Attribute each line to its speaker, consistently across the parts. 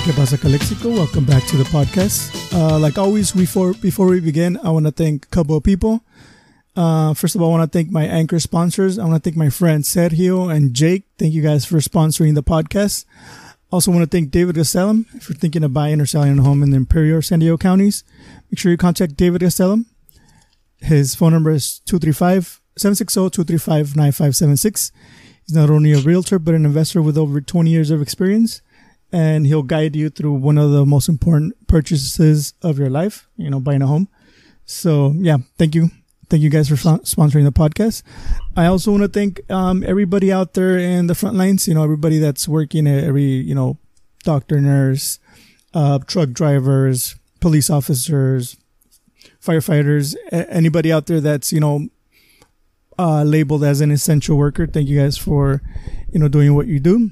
Speaker 1: Hey, Calexico? Welcome back to the podcast. Uh, like always, before before we begin, I want to thank a couple of people. Uh, first of all, I want to thank my anchor sponsors. I want to thank my friends Sergio and Jake. Thank you guys for sponsoring the podcast. Also, want to thank David Gastelum. If you're thinking of buying or selling a home in the Imperial or San Diego counties, make sure you contact David Gastelum. His phone number is 235 760 235 9576. He's not only a realtor, but an investor with over 20 years of experience. And he'll guide you through one of the most important purchases of your life, you know, buying a home. So, yeah, thank you. Thank you guys for sponsoring the podcast. I also want to thank um, everybody out there in the front lines, you know, everybody that's working every, you know, doctor, nurse, uh, truck drivers, police officers, firefighters, anybody out there that's, you know, uh, labeled as an essential worker. Thank you guys for, you know, doing what you do.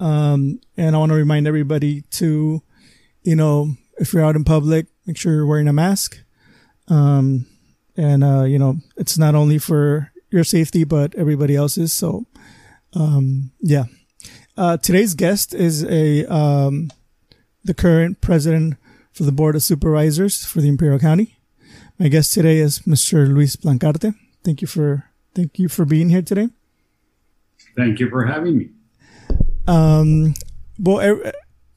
Speaker 1: Um, and I want to remind everybody to, you know, if you're out in public, make sure you're wearing a mask. Um, and, uh, you know, it's not only for your safety, but everybody else's. So, um, yeah. Uh, today's guest is a, um, the current president for the board of supervisors for the Imperial County. My guest today is Mr. Luis Plancarte. Thank you for thank you for being here today.
Speaker 2: Thank you for having me.
Speaker 1: Um, well, er,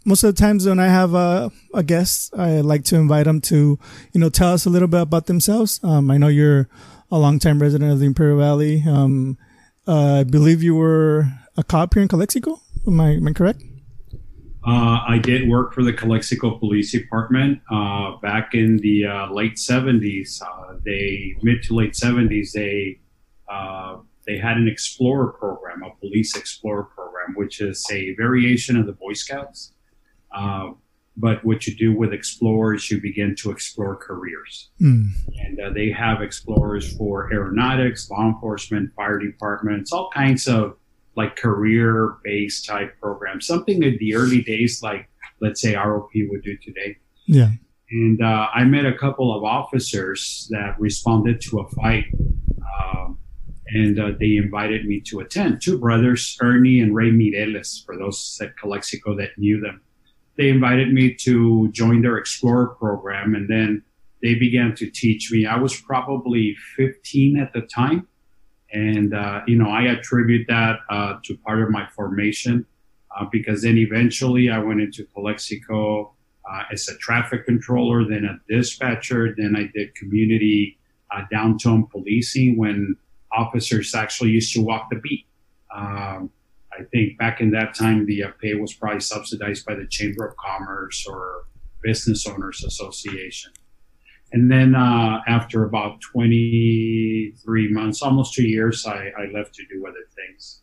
Speaker 1: most of the times when I have a, a guest, I like to invite them to, you know, tell us a little bit about themselves. Um, I know you're a longtime resident of the Imperial Valley. Um, uh, I believe you were a cop here in Calexico. Am I, am I correct?
Speaker 2: Uh, I did work for the Calexico Police Department uh, back in the uh, late 70s. Uh, they mid to late 70s. They uh, they had an Explorer program, a police Explorer program, which is a variation of the Boy Scouts. Uh, but what you do with explorers, you begin to explore careers, mm. and they have explorers for aeronautics, law enforcement, fire departments, all kinds of like career based type programs, something in the early days, like let's say ROP would do today.
Speaker 1: Yeah.
Speaker 2: And uh, I met a couple of officers that responded to a fight, and uh, they invited me to attend. Two brothers, Ernie and Ray Mireles, for those at Calexico that knew them. They invited me to join their Explorer program, and then they began to teach me. I was probably 15 at the time and, uh, you know, I attribute that uh, to part of my formation uh, because then eventually I went into Calexico uh, as a traffic controller, then a dispatcher, then I did community uh, downtown policing when officers actually used to walk the beat. Um, I think back in that time, the uh, pay was probably subsidized by the Chamber of Commerce or Business Owners Association. And then uh, after about 23 months, almost two years, I, I left to do other things.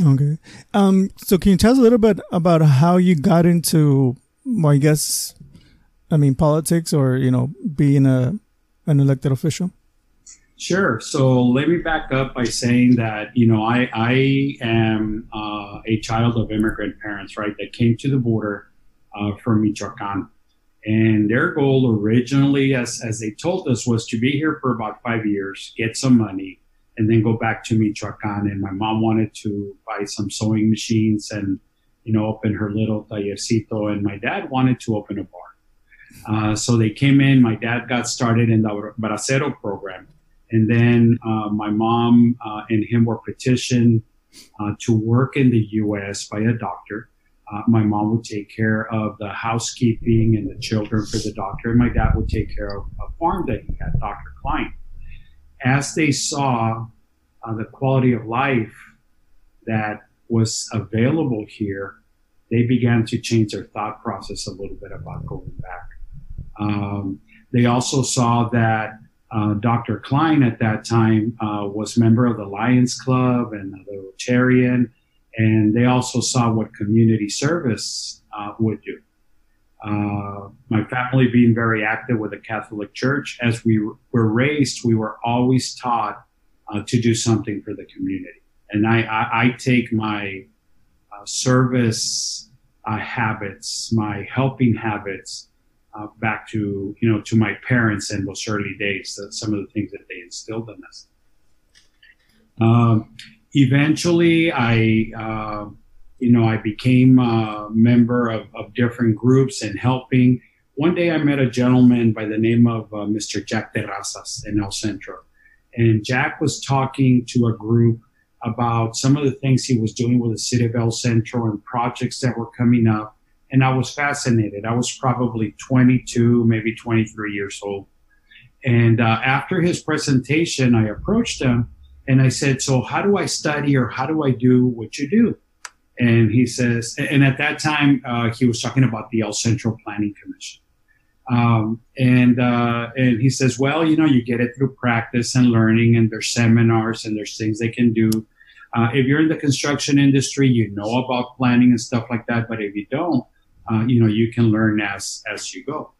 Speaker 1: Okay. Um, so can you tell us a little bit about how you got into, well, I guess, I mean, politics or, you know, being a, an elected official?
Speaker 2: Sure. So let me back up by saying that, you know, I, I am uh, a child of immigrant parents, right, that came to the border uh, from Michoacan. And their goal originally, as, as they told us, was to be here for about five years, get some money, and then go back to Michoacan. And my mom wanted to buy some sewing machines and, you know, open her little tallercito. And my dad wanted to open a bar. Uh, so they came in. My dad got started in the Bracero program. And then uh, my mom uh, and him were petitioned uh, to work in the U.S. by a doctor. Uh, my mom would take care of the housekeeping and the children for the doctor, and my dad would take care of a farm that he had, Dr. Klein. As they saw uh, the quality of life that was available here, they began to change their thought process a little bit about going back. Um, they also saw that uh, Dr. Klein at that time uh, was member of the Lions Club and the Rotarian and they also saw what community service uh, would do. Uh, my family being very active with the Catholic Church, as we were raised, we were always taught uh, to do something for the community. And I, I, I take my service habits, my helping habits, uh, back to you know to my parents in those early days. That some of the things that they instilled in us. Um, eventually I uh, you know, I became a member of, of different groups and helping. One day I met a gentleman by the name of uh, Mr. Jack Terrazas in El Centro. And Jack was talking to a group about some of the things he was doing with the city of El Centro and projects that were coming up. And I was fascinated. I was probably 22, maybe 23 years old. And uh, after his presentation, I approached him and I said, So, how do I study or how do I do what you do? And he says, and at that time, uh, he was talking about the El Centro Planning Commission. Um, and uh, and he says, well, you know, you get it through practice and learning, and there's seminars and there's things they can do. Uh, if you're in the construction industry, you know about planning and stuff like that. But if you don't, uh, you know, you can learn as as you go.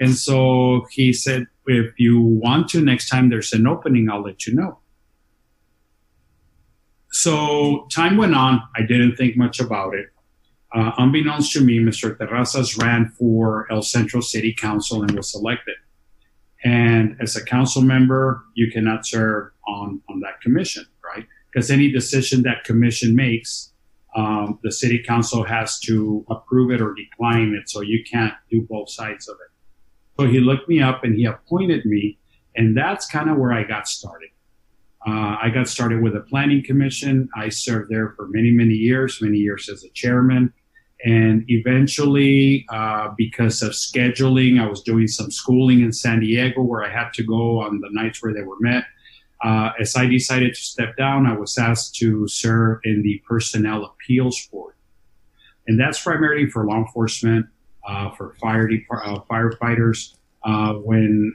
Speaker 2: And so he said, if you want to, next time there's an opening, I'll let you know. So time went on. I didn't think much about it. Uh, unbeknownst to me, Mr. Terrazas ran for El Centro City Council and was elected. And as a council member, you cannot serve on, on that commission, right? Because any decision that commission makes, um, the city council has to approve it or decline it. So you can't do both sides of it. So he looked me up and he appointed me. And that's kind of where I got started. Uh, I got started with a planning commission. I served there for many, many years, many years as a chairman. And eventually, uh, because of scheduling, I was doing some schooling in San Diego where I had to go on the nights where they were met. Uh, as I decided to step down, I was asked to serve in the Personnel Appeals Board. And that's primarily for law enforcement, uh, for fire uh, firefighters, uh, when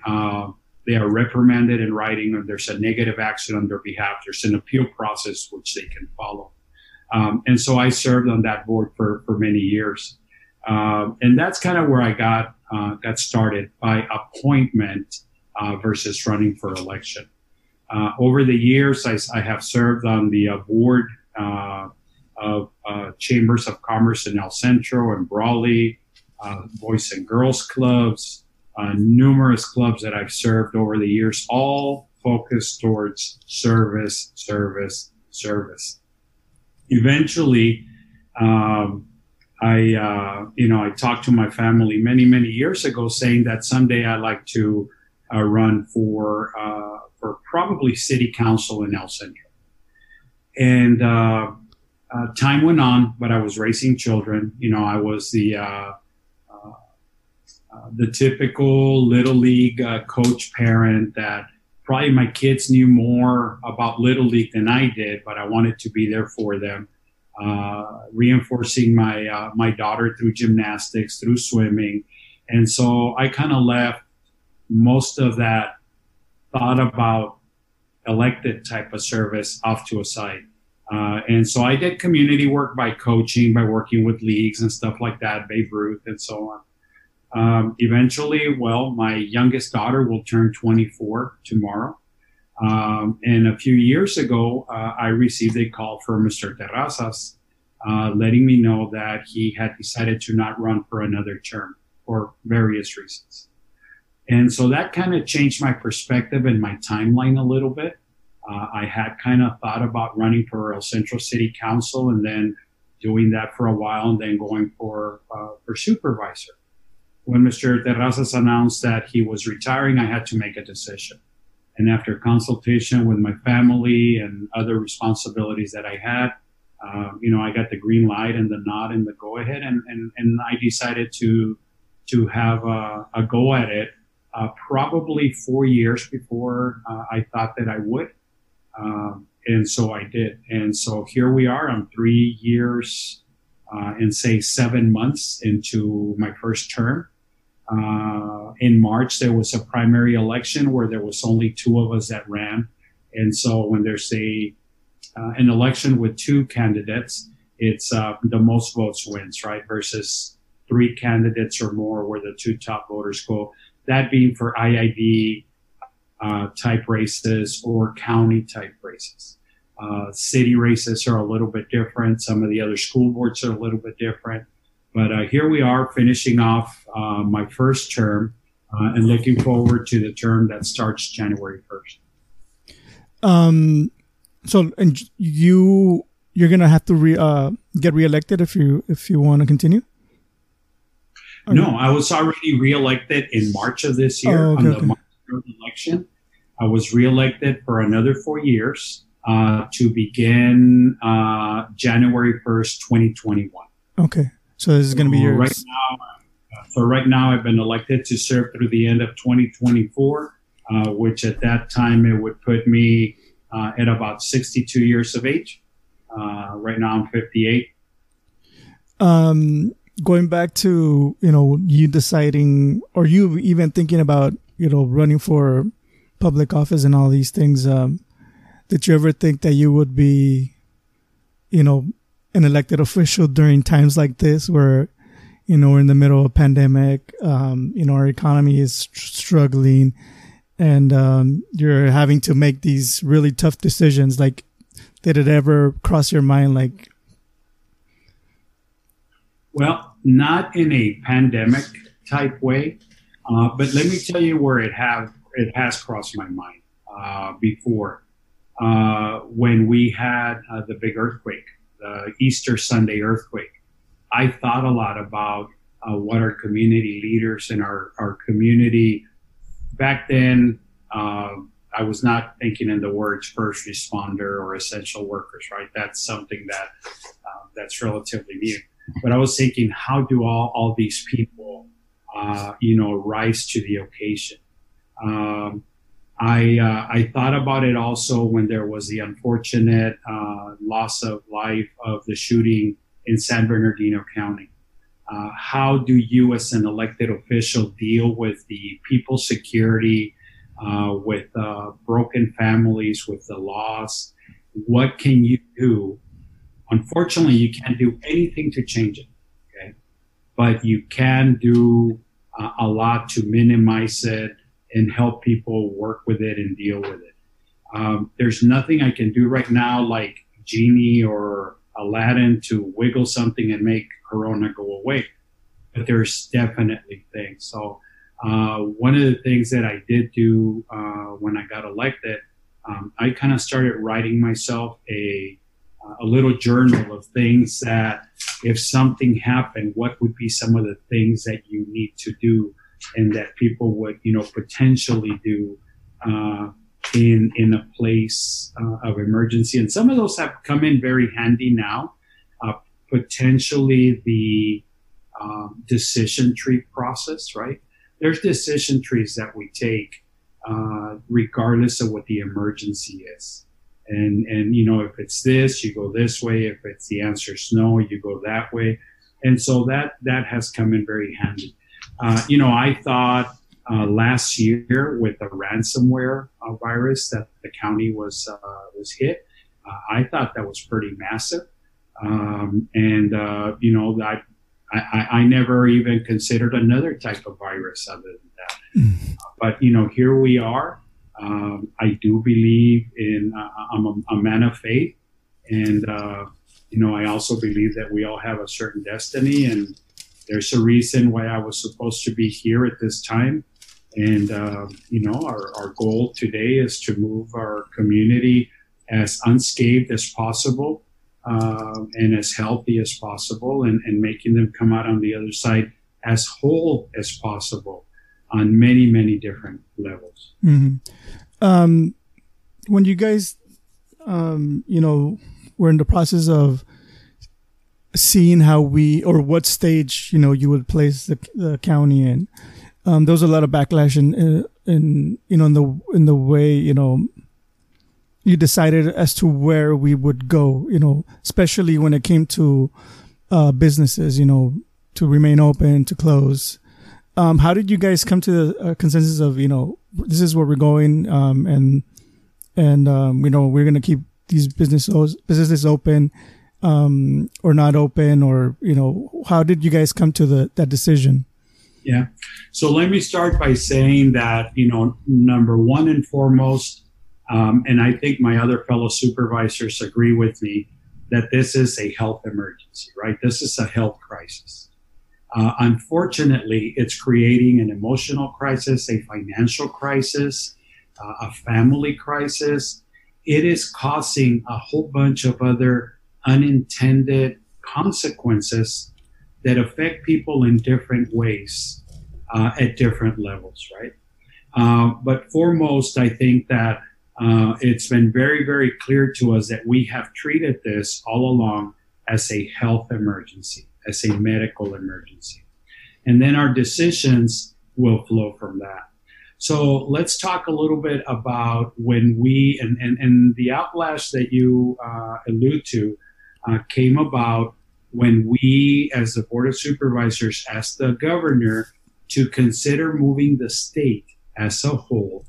Speaker 2: they are reprimanded in writing or there's a negative action on their behalf, there's an appeal process which they can follow. Um, and so I served on that board for, for many years. Um, and that's kind of where I got, uh, got started by appointment uh, versus running for election. Uh, over the years, I, I, have served on the uh, board uh, of uh, Chambers of Commerce in El Centro and Brawley, Boys and Girls Clubs, uh, numerous clubs that I've served over the years, all focused towards service, service, service. Eventually, um, I, uh, you know, I talked to my family many, many years ago, saying that someday I'd like to uh, run for uh, for probably city council in El Centro. And uh, uh, time went on, but I was raising children. You know, I was the the typical little league uh, coach parent that probably my kids knew more about little league than I did, but I wanted to be there for them. Uh, reinforcing my uh, my daughter through gymnastics, through swimming, and so I kind of left most of that thought about elected type of service off to a side. Uh, and so I did community work by coaching, by working with leagues and stuff like that, Babe Ruth and so on. Um, eventually, well, my youngest daughter will turn 24 tomorrow. Um, and a few years ago, uh, I received a call from Mr. Terrazas uh, letting me know that he had decided to not run for another term for various reasons. And so that kind of changed my perspective and my timeline a little bit. Uh, I had kind of thought about running for El Centro City Council and then doing that for a while and then going for, uh, for supervisor when Mr. Terrazas announced that he was retiring, I had to make a decision. And after consultation with my family and other responsibilities that I had, uh, you know, I got the green light and the nod and the go ahead, and, and, and I decided to to have a, a go at it. Uh, probably four years before uh, I thought that I would, um, and so I did. And so here we are. I'm three years uh, and say seven months into my first term. Uh, in March, there was a primary election where there was only two of us that ran. And so when there's a, uh, an election with two candidates, it's uh, the most votes wins, right? Versus three candidates or more where the two top voters go. That being for IID uh, type races or county type races. Uh, city races are a little bit different. Some of the other school boards are a little bit different. But uh, here we are finishing off uh, my first term uh, and looking forward to the term that starts January 1st.
Speaker 1: Um, so, and you you're gonna have to re, uh, get reelected if you if you want to continue.
Speaker 2: Or no, I was already reelected in March of this year oh, okay, on the okay. March election. I was reelected for another four years uh, to begin uh, January first, twenty twenty one.
Speaker 1: Okay, so this is going to be your
Speaker 2: right now. So right now, I've been elected to serve through the end of 2024, uh, which at that time it would put me uh, at about 62 years of age. Uh, right now, I'm 58.
Speaker 1: Um, going back to you know you deciding or you even thinking about you know running for public office and all these things. Um, did you ever think that you would be, you know, an elected official during times like this where you know we're in the middle of a pandemic um, you know our economy is struggling and um, you're having to make these really tough decisions like did it ever cross your mind like
Speaker 2: well not in a pandemic type way uh, but let me tell you where it have it has crossed my mind uh, before uh, when we had uh, the big earthquake the Easter Sunday earthquake, I thought a lot about uh, what our community leaders and our, our community back then. Uh, I was not thinking in the words first responder or essential workers, right? That's something that uh, that's relatively new. But I was thinking, how do all, all these people, uh, you know, rise to the occasion? Um, I uh, I thought about it also when there was the unfortunate uh, loss of life of the shooting in San Bernardino County. Uh, how do you, as an elected official, deal with the people's security, uh, with uh, broken families, with the loss? What can you do? Unfortunately, you can't do anything to change it. Okay, but you can do uh, a lot to minimize it and help people work with it and deal with it. Um, there's nothing I can do right now like Genie or Aladdin to wiggle something and make Corona go away. But there's definitely things. So, uh, one of the things that I did do uh, when I got elected, um, I kind of started writing myself a a little journal of things that if something happened, what would be some of the things that you need to do and that people would, you know, potentially do uh, in in a place uh, of emergency. And some of those have come in very handy now. Uh, potentially the um, decision tree process, right? There's decision trees that we take uh, regardless of what the emergency is. And, and, you know, if it's this, you go this way. If it's the answer is no, you go that way. And so that, that has come in very handy. Uh, you know, I thought uh, last year with the ransomware uh, virus that the county was uh, was hit, uh, I thought that was pretty massive. Um, and uh, you know, I, I, I never even considered another type of virus other than that. Mm. But you know, here we are. Um, I do believe in. I'm a, a, man of faith, and you know, I also believe that we all have a certain destiny and there's a reason why I was supposed to be here at this time. And, uh, you know, our, our goal today is to move our community as unscathed as possible uh, and as healthy as possible and, and making them come out on the other side as whole as possible on many, many different levels.
Speaker 1: Mm-hmm. Um, when you guys, um, you know, were in the process of seeing how we or what stage you know you would place the, the county in. Um, there was a lot of backlash in, in, you know in the in the way you know you decided as to where we would go. You know, especially when it came to uh, businesses. You know, to remain open, to close. Um, how did you guys come to the uh, consensus of you know this is where we're going um, and and um, you know we're gonna keep these businesses businesses open um, or not open or you know how did you guys come to the that decision?
Speaker 2: Yeah. So let me start by saying that you know number one and foremost um, and i think my other fellow supervisors agree with me that this is a health emergency right? This is a health crisis uh, unfortunately it's creating an emotional crisis a financial crisis uh, a family crisis it is causing a whole bunch of other unintended consequences that affect people in different ways uh, at different levels, right? Uh, but foremost, I think that uh, it's been very, very clear to us that we have treated this all along as a health emergency, as a medical emergency. And then our decisions will flow from that. So let's talk a little bit about when we, and, and, and the outlash that you uh, allude to uh, came about when we, as the Board of Supervisors, asked the governor to consider moving the state as a whole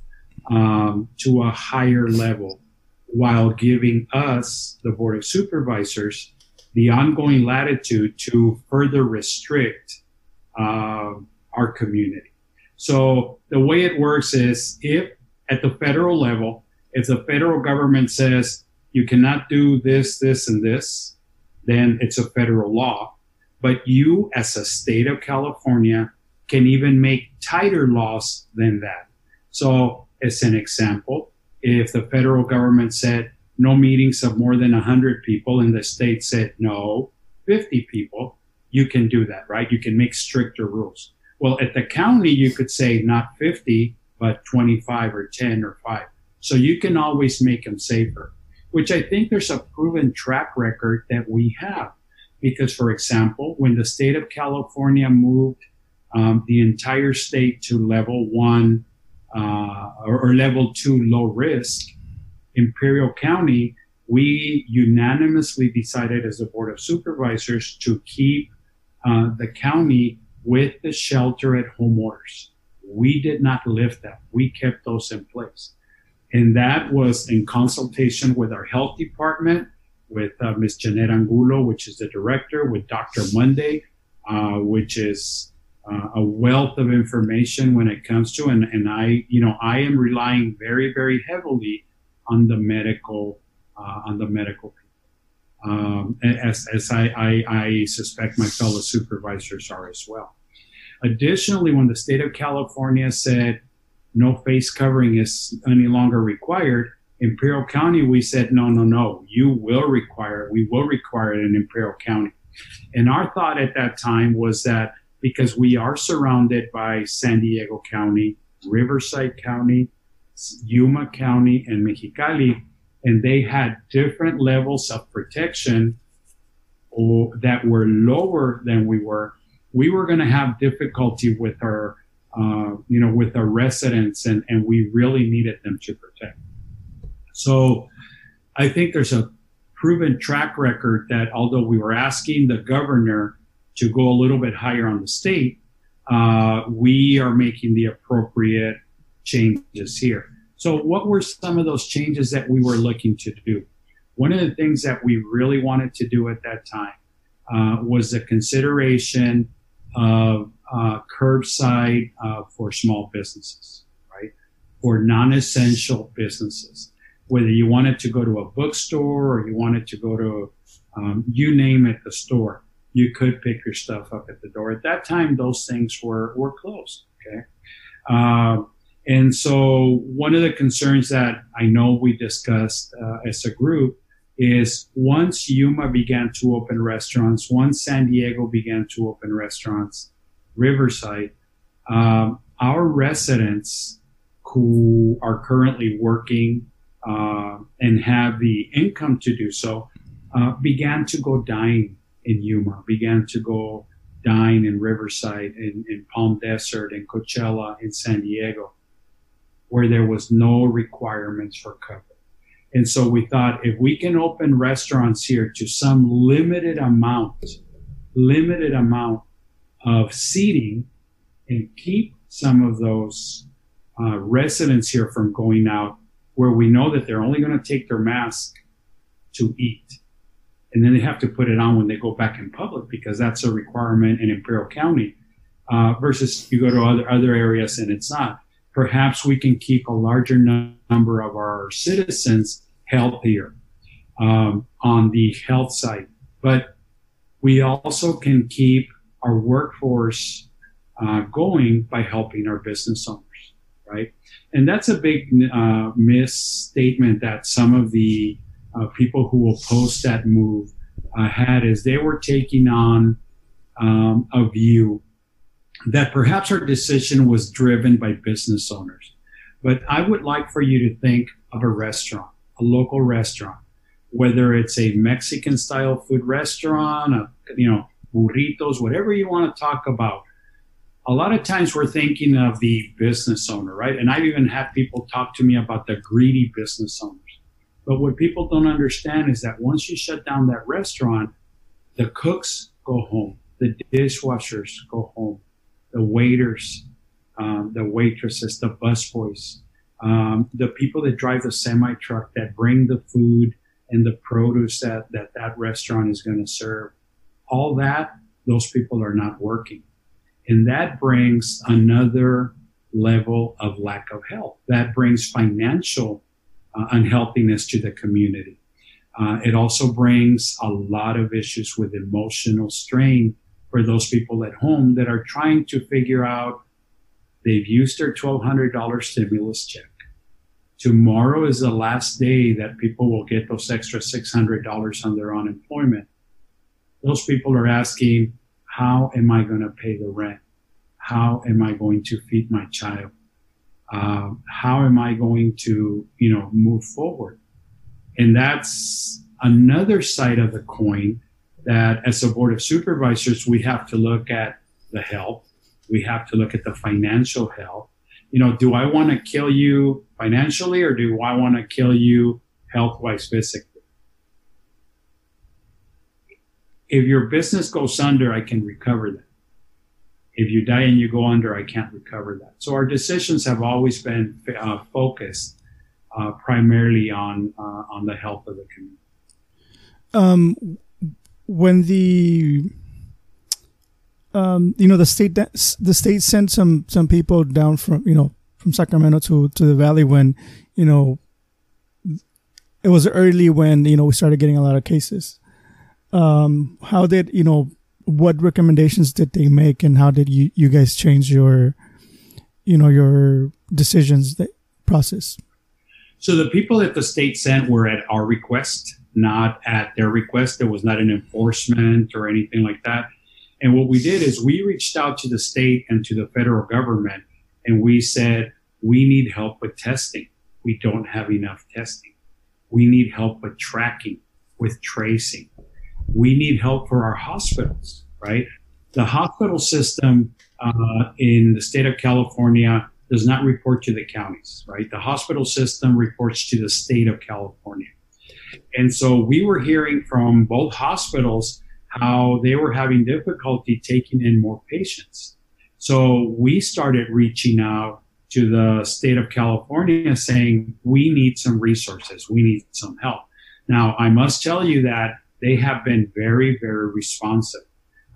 Speaker 2: um, to a higher level while giving us, the Board of Supervisors, the ongoing latitude to further restrict uh, our community. So the way it works is if at the federal level, if the federal government says you cannot do this, this, and this, then it's a federal law. But you, as a state of California, can even make tighter laws than that. So, as an example, if the federal government said no meetings of more than 100 people and the state said no, 50 people, you can do that, right? You can make stricter rules. Well, at the county, you could say not 50, but 25 or 10 or 5. So you can always make them safer, which I think there's a proven track record that we have. Because, for example, when the state of California moved um, the entire state to level one uh, or, or level two low risk, Imperial County, we unanimously decided as a board of supervisors to keep uh, the county with the shelter at home orders. We did not lift them. We kept those in place. And that was in consultation with our health department, with uh, Ms. Janet Angulo, which is the director, with Dr. Munday, uh, which is uh, a wealth of information when it comes to, and, and I, you know, I am relying very, very heavily on the medical, uh, on the medical people. Um, as, as I, I, I suspect my fellow supervisors are as well. Additionally, when the state of California said no face covering is any longer required, Imperial County, we said, no, no, no, you will require, we will require it in Imperial County. And our thought at that time was that because we are surrounded by San Diego County, Riverside County, Yuma County, and Mexicali, and they had different levels of protection or, that were lower than we were, we were going to have difficulty with our, uh, you know, with our residents, and, and we really needed them to protect. So I think there's a proven track record that although we were asking the governor to go a little bit higher on the state, uh, we are making the appropriate changes here. So, what were some of those changes that we were looking to do? One of the things that we really wanted to do at that time uh, was the consideration of uh, curbside uh, for small businesses, right? For non essential businesses. Whether you wanted to go to a bookstore or you wanted to go to, um, you name it, the store, you could pick your stuff up at the door. At that time, those things were, were closed, okay? And so, one of the concerns that I know we discussed uh, as a group is once Yuma began to open restaurants, once San Diego began to open restaurants, Riverside, um, our residents who are currently working uh, and have the income to do so uh, began to go dine in Yuma, began to go dine in Riverside, in, in Palm Desert, in Coachella, in San Diego where there was no requirements for cover. And so we thought if we can open restaurants here to some limited amount, limited amount of seating and keep some of those uh, residents here from going out where we know that they're only going to take their mask to eat. And then they have to put it on when they go back in public because that's a requirement in Imperial County uh, versus you go to other, other areas and it's not perhaps we can keep a larger number of our citizens healthier um, on the health side. But we also can keep our workforce uh, going by helping our business owners, right? And that's a big uh, misstatement that some of the uh, people who post that move uh, had is they were taking on um, a view that perhaps our decision was driven by business owners. But I would like for you to think of a restaurant, a local restaurant, whether it's a Mexican style food restaurant, a, you know, burritos, whatever you want to talk about. A lot of times we're thinking of the business owner, right? And I've even had people talk to me about the greedy business owners. But what people don't understand is that once you shut down that restaurant, the cooks go home, the dishwashers go home, the waiters, um, the waitresses, the busboys, um, the people that drive the semi truck that bring the food and the produce that that, that restaurant is going to serve. All that, those people are not working. And that brings another level of lack of health. That brings financial uh, unhealthiness to the community. Uh, it also brings a lot of issues with emotional strain for those people at home that are trying to figure out they've used their $1,200 stimulus check. Tomorrow is the last day that people will get those extra $600 on their unemployment. Those people are asking, how am I going to pay the rent? How am I going to feed my child? uh, how am I going to, you know, move forward? And that's another side of the coin that as a board of supervisors, we have to look at the health. We have to look at the financial health. You know, do I want to kill you financially or do I want to kill you health wise physically? If your business goes under, I can recover that if you die and you go under, I can't recover that. So our decisions have always been uh, focused uh, primarily on uh, on the health of the community.
Speaker 1: Um, when the um, you know the state the state sent some some people down from you know from Sacramento to to the valley when you know it was early when you know we started getting a lot of cases. Um, how did you know what recommendations did they make and how did you, you guys change your you know your decisions that process
Speaker 2: so the people that the state sent were at our request not at their request there was not an enforcement or anything like that and what we did is we reached out to the state and to the federal government and we said we need help with testing we don't have enough testing we need help with tracking with tracing we need help for our hospitals, right? The hospital system uh, in the state of California does not report to the counties, right? The hospital system reports to the state of California. And so we were hearing from both hospitals how they were having difficulty taking in more patients. So we started reaching out to the state of California saying, we need some resources, we need some help. Now, I must tell you that they have been very, very responsive.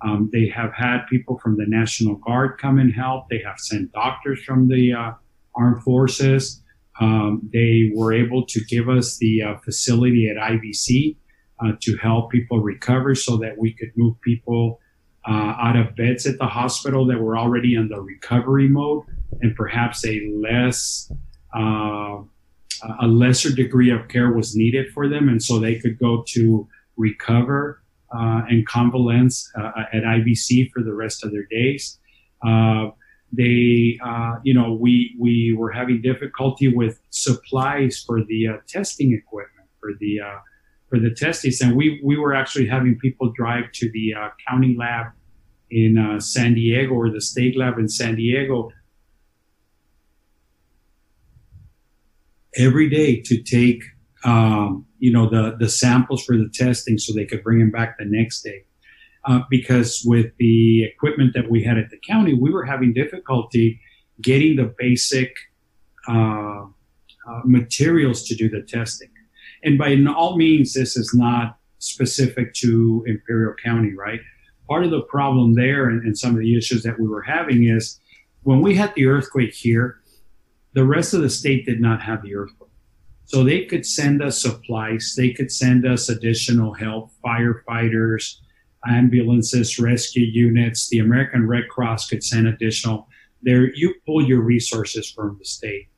Speaker 2: Um, they have had people from the National Guard come and help. They have sent doctors from the uh, armed forces. Um, they were able to give us the uh, facility at IVC uh, to help people recover so that we could move people uh, out of beds at the hospital that were already in the recovery mode and perhaps a less uh, a lesser degree of care was needed for them and so they could go to recover uh, and convalesce uh, at IVC for the rest of their days. Uh, they, uh, you know, we we were having difficulty with supplies for the uh, testing equipment for the uh, for the testings, and we we were actually having people drive to the county lab in San Diego or the state lab in San Diego every day to take um, you know, the, the samples for the testing so they could bring them back the next day. Uh, because with the equipment that we had at the county, we were having difficulty getting the basic uh, uh, materials to do the testing. And by all means, this is not specific to Imperial County, right? Part of the problem there and, and some of the issues that we were having is when we had the earthquake here, the rest of the state did not have the earthquake. So they could send us supplies, they could send us additional help, firefighters, ambulances, rescue units. The American Red Cross could send additional. There, you pull your resources from the state.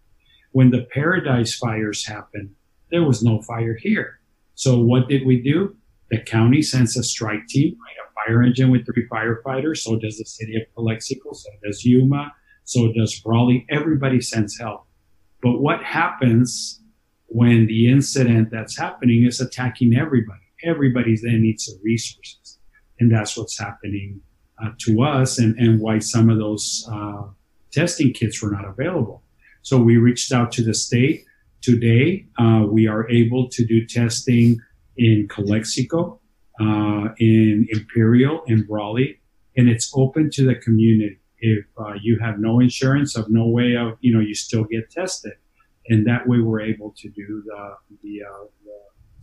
Speaker 2: When the Paradise fires happened, there was no fire here. So what did we do? The county sends a strike team, right? A fire engine with three firefighters. So does the city of Calexico. So does Yuma. So does Brawley. Everybody sends help. But what happens when the incident that's happening is attacking everybody? Everybody then needs the resources. And that's what's happening uh, to us and, and why some of those uh, testing kits were not available. So we reached out to the state. Today, uh, we are able to do testing in Calexico, uh, in Imperial, in Brawley, and it's open to the community. If uh, you have no insurance, of no way of, you know, you still get tested. And that way we're able to do the, the, uh, the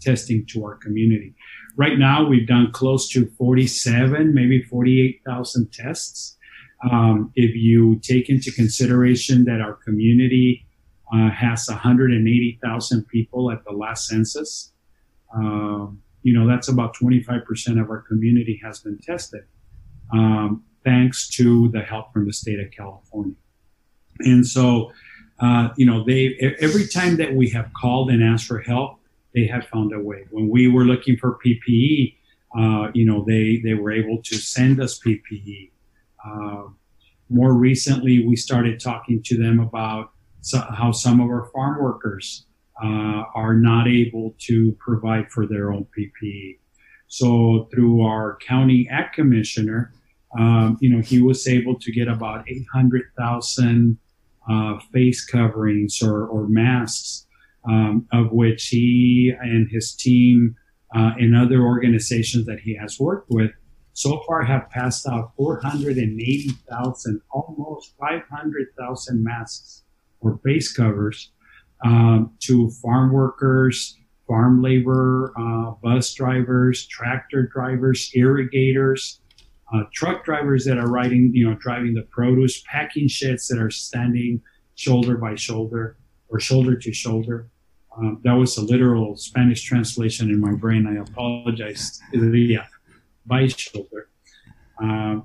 Speaker 2: testing to our community. Right now, we've done close to 47, maybe 48,000 tests. Um, if you take into consideration that our community uh, has 180,000 people at the last census, um, you know, that's about 25% of our community has been tested, um, thanks to the help from the state of California. And so, uh, you know, they every time that we have called and asked for help, they have found a way. When we were looking for PPE, uh, you know, they they were able to send us PPE. Uh, more recently, we started talking to them about so, how some of our farm workers uh, are not able to provide for their own PPE. So through our county ag commissioner, um, you know, he was able to get about 800,000 uh, face coverings or, or masks, um, of which he and his team uh, and other organizations that he has worked with so far have passed out 480,000, almost 500,000 masks or face covers um, to farm workers, farm labor, uh, bus drivers, tractor drivers, irrigators, uh, truck drivers that are riding, you know, driving the produce, packing sheds that are standing shoulder by shoulder or shoulder to shoulder. Um, that was a literal Spanish translation in my brain. I apologize. Yeah, by shoulder. Uh,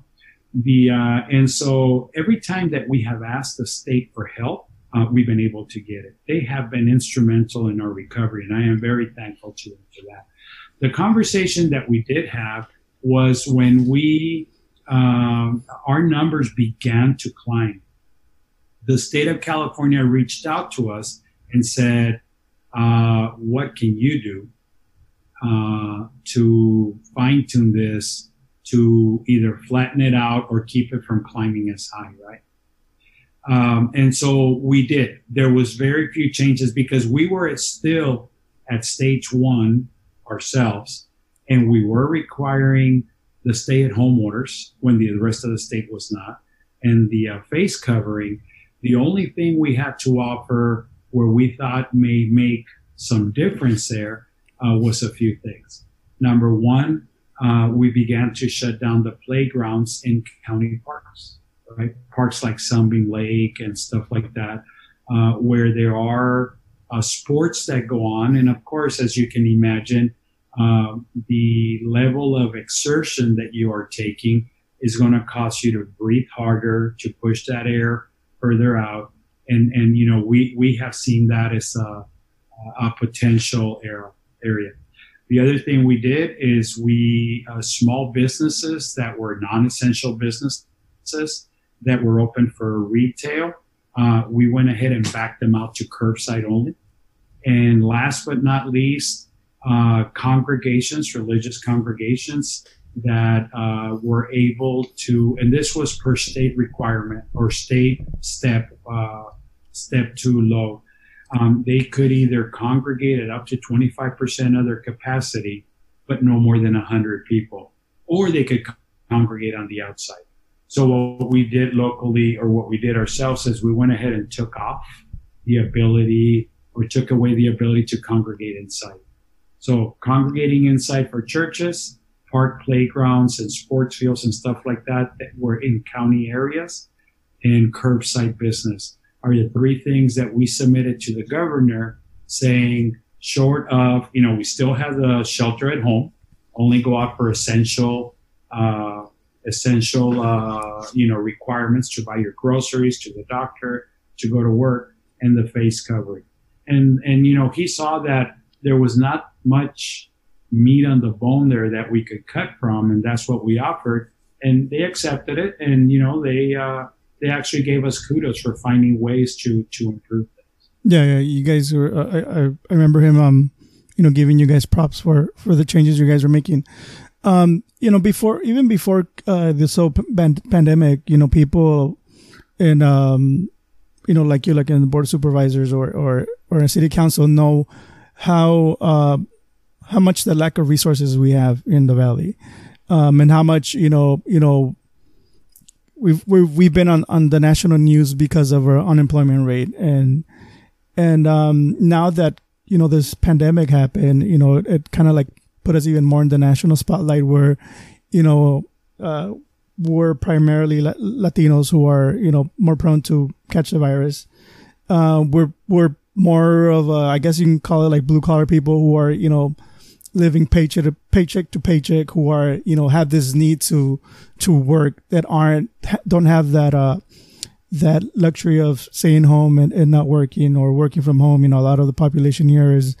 Speaker 2: the uh, and so every time that we have asked the state for help, uh, we've been able to get it. They have been instrumental in our recovery, and I am very thankful to them for that. The conversation that we did have was when we um, our numbers began to climb. The state of California reached out to us and said, uh, "What can you do uh, to fine tune this to either flatten it out or keep it from climbing as high?" Right. Um, and so we did. There was very few changes because we were still at stage one ourselves, and we were requiring the stay-at-home orders when the rest of the state was not, and the uh, face covering. The only thing we had to offer where we thought may make some difference there uh, was a few things. Number one, uh, we began to shut down the playgrounds in county parks right? Parks like Sunbeam Lake and stuff like that, uh, where there are uh, sports that go on. And of course, as you can imagine, uh, the level of exertion that you are taking is going to cause you to breathe harder, to push that air further out. And, and you know, we, we have seen that as a, a potential area. The other thing we did is we, uh, small businesses that were non-essential businesses, that were open for retail, uh, we went ahead and backed them out to curbside only. And last but not least, uh, congregations, religious congregations that uh, were able to, and this was per state requirement or state step uh, step two low. Um, they could either congregate at up to 25% of their capacity, but no more than 100 people, or they could congregate on the outside. So what we did locally or what we did ourselves is we went ahead and took off the ability or took away the ability to congregate inside. So congregating inside for churches, park playgrounds and sports fields and stuff like that that were in county areas and curbside business are the three things that we submitted to the governor saying short of, you know, we still have the shelter at home, only go out for essential, uh, essential, uh, you know, requirements to buy your groceries, to the doctor, to go to work, and the face covering. And and you know, he saw that there was not much meat on the bone there that we could cut from, and that's what we offered. And they accepted it, and you know they uh, they actually gave us kudos for finding ways to to improve things.
Speaker 1: Yeah, yeah, you guys were. Uh, I, I remember him, um, you know, giving you guys props for for the changes you guys were making. Um, you know, before even before uh, this whole pandemic, you know, people in um, you know, like you, like in the board of supervisors or or or a city council, know how uh, how much the lack of resources we have in the valley, um, and how much you know you know we've we've we've been on on the national news because of our unemployment rate and and um, now that you know this pandemic happened, you know it, kind of like put us even more in the national spotlight where you know uh, we're primarily Latinos who are you know more prone to catch the virus. Uh, we're we're more of a, I guess you can call it like blue collar people who are you know living paycheck to paycheck to paycheck who are you know have this need to to work that aren't don't have that uh that luxury of staying home and, and not working or working from home. You know a lot of the population here is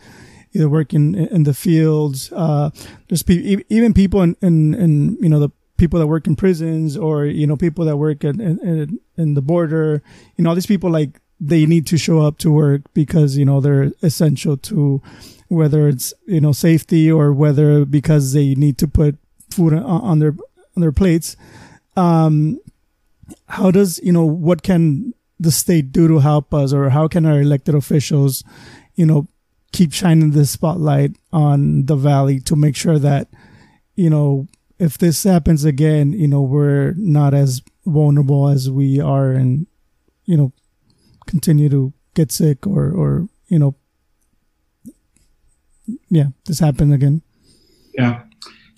Speaker 1: either working in the fields uh there's pe- even people in, in in you know the people that work in prisons or you know people that work in, in, in the border. You know all these people like they need to show up to work because you know they're essential to whether it's you know safety or whether because they need to put food on their on their plates. Um, how does you know what can the state do to help us, or how can our elected officials, you know, keep shining the spotlight on the valley to make sure that you know if this happens again, you know, we're not as vulnerable as we are, and you know, continue to get sick or or you know yeah, this happened again.
Speaker 2: Yeah.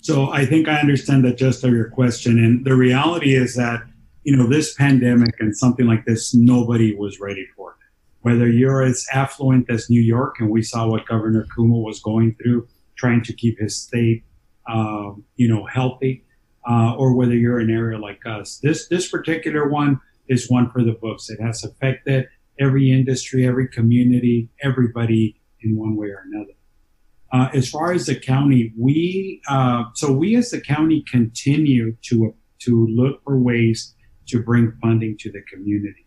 Speaker 2: So I think I understand the gist of your question. And the reality is that, you know, this pandemic and something like this, nobody was ready for. It. Whether you're as affluent as New York, and we saw what Governor Cuomo was going through, trying to keep his state, um, you know, healthy, uh, or whether you're an area like us. This this particular one is one for the books. It has affected every industry, every community, everybody in one way or another. Uh, as far as the county, we uh, so we as the county continue to to look for ways to bring funding to the community.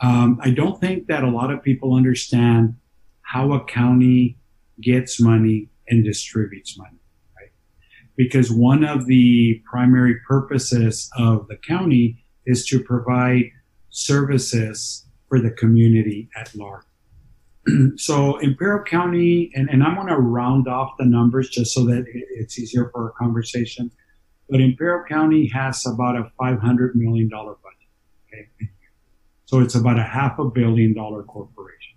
Speaker 2: Um, I don't think that a lot of people understand how a county gets money and distributes money, right? Because one of the primary purposes of the county is to provide services for the community at large. so Imperial County, and, and I'm going to round off the numbers just so that it's easier for our conversation. But Imperial County has about a $500 million budget. Okay. So it's about a half a billion dollar corporation.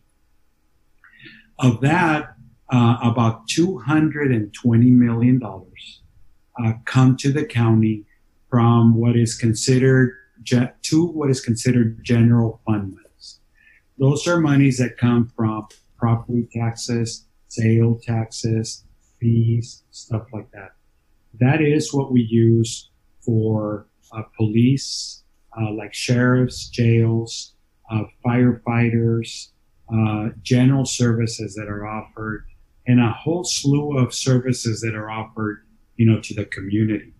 Speaker 2: Of that, uh, about $220 million uh, come to the county from what is considered ge- to what is considered general fund those are monies that come from property taxes, sale taxes, fees, stuff like that. That is what we use for uh, police, uh, like sheriffs, jails, uh, firefighters, uh, general services that are offered, and a whole slew of services that are offered, you know, to the community.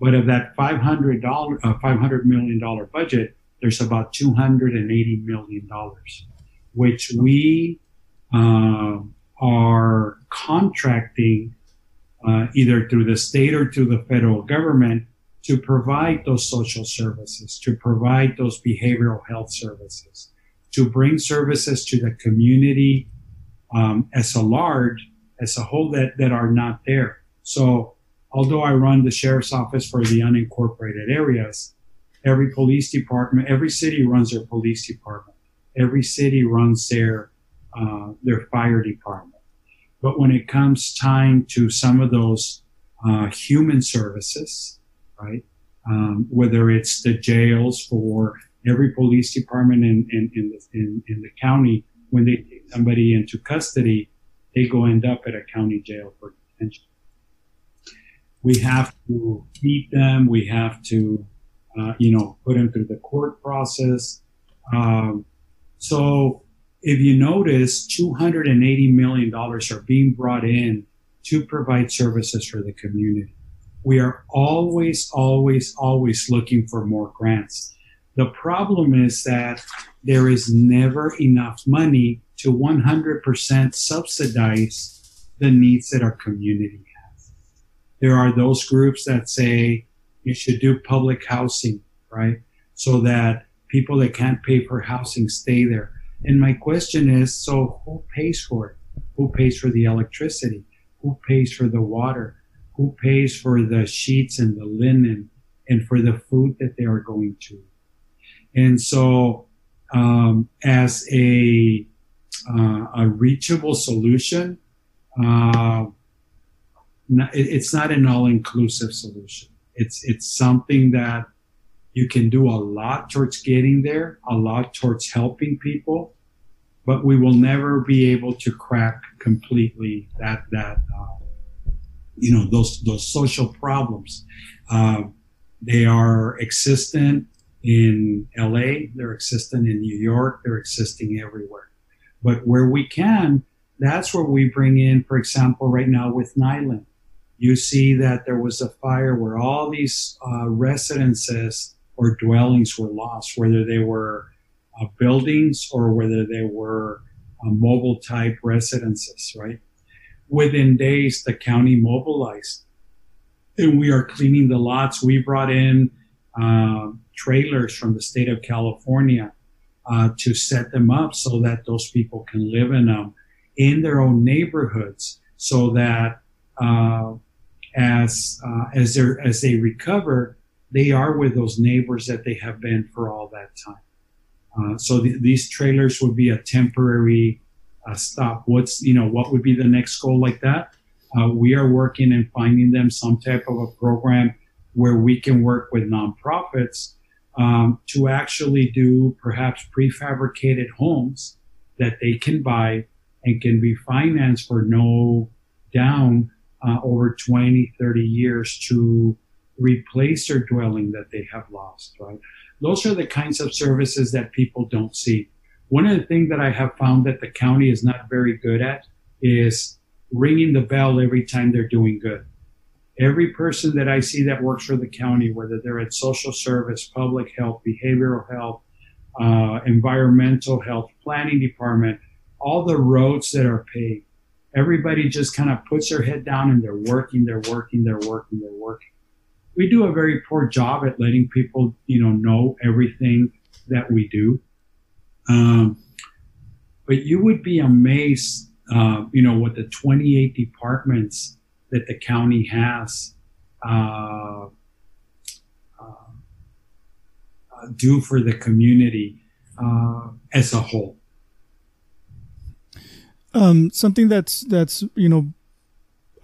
Speaker 2: But of that $500, uh, $500 million budget, there's about $280 million, which we uh, are contracting uh, either through the state or through the federal government to provide those social services, to provide those behavioral health services, to bring services to the community um, as a large, as a whole that, that are not there. So although I run the sheriff's office for the unincorporated areas, every police department, every city runs their police department. Every city runs their uh, their fire department. But when it comes time to some of those uh, human services, right? Um, whether it's the jails for every police department in, in, in, the, in, in the county, when they take somebody into custody, they go end up at a county jail for detention. We have to feed them. We have to uh, you know, put them through the court process. Um, so if you notice, $280 million are being brought in to provide services for the community. We are always, always, always looking for more grants. The problem is that there is never enough money to 100% subsidize the needs that our community has. There are those groups that say you should do public housing, right? So that people that can't pay for housing stay there. And my question is, so who pays for it? Who pays for the electricity? Who pays for the water? Who pays for the sheets and the linen and for the food that they are going to? And so, um, as a uh, a reachable solution, uh, it's not an all-inclusive solution. It's it's something that you can do a lot towards getting there, a lot towards helping people, but we will never be able to crack completely that that uh, you know those those social problems. Uh, they are existent in LA, they're existent in New York, they're existing everywhere. But where we can, that's where we bring in, for example, right now with Niland, you see that there was a fire where all these uh, residences or dwellings were lost, whether they were uh, buildings or whether they were uh, mobile type residences, right? Within days, the county mobilized and we are cleaning the lots. We brought in uh, trailers from the state of California uh, to set them up so that those people can live in them in their own neighborhoods so that uh, as uh, as they as they recover, they are with those neighbors that they have been for all that time. Uh, so th- these trailers would be a temporary uh, stop. What's you know what would be the next goal like that? Uh, we are working and finding them some type of a program where we can work with nonprofits um, to actually do perhaps prefabricated homes that they can buy and can be financed for no down uh, over 20, 30 years to replace their dwelling that they have lost, right? Those are the kinds of services that people don't see. One of the things that I have found that the county is not very good at is ringing the bell every time they're doing good. Every person that I see that works for the county, whether they're at social service, public health, behavioral health, uh, environmental health, planning department, all the roads that are paved, everybody just kind of puts their head down and they're working, they're working, they're working, they're working. We do a very poor job at letting people, you know, know everything that we do. Um, but you would be amazed, uh, you know, what the 28 departments that the county has uh, uh, do for the community uh, as a whole.
Speaker 1: Um, something that's that's you know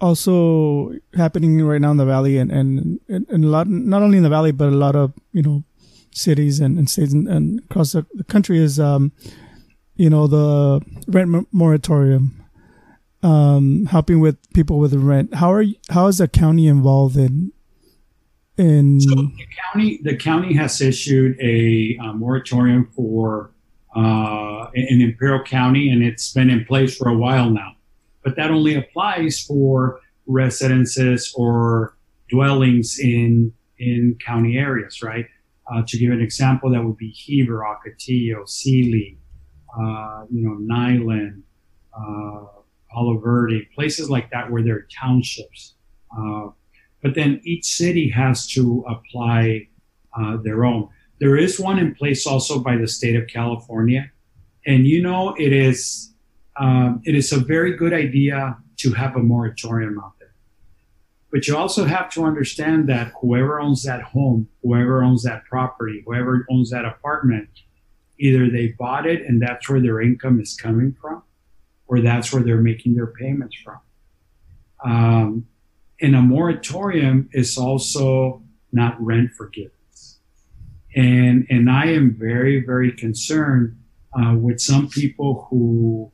Speaker 1: also happening right now in the valley and and, and a lot not only in the valley but a lot of you know cities and, and states and, and across the, the, country is um, you know the rent moratorium um, helping with people with rent. How are you, how is the county involved in in?
Speaker 2: So the county the county has issued a, a moratorium for uh, in Imperial County, and it's been in place for a while now. But that only applies for residences or dwellings in in county areas, right? Uh, to give an example, that would be Heber, Ocotillo, Seeley, uh, you know, Niland, uh, Palo Verde, places like that where there are townships. Uh, but then each city has to apply uh, their own. There is one in place also by the state of California, and you know it is um, it is a very good idea to have a moratorium out there. But you also have to understand that whoever owns that home, whoever owns that property, whoever owns that apartment, either they bought it and that's where their income is coming from, or that's where they're making their payments from. Um, and a moratorium is also not rent forgiveness. And, and I am very, very concerned uh, with some people who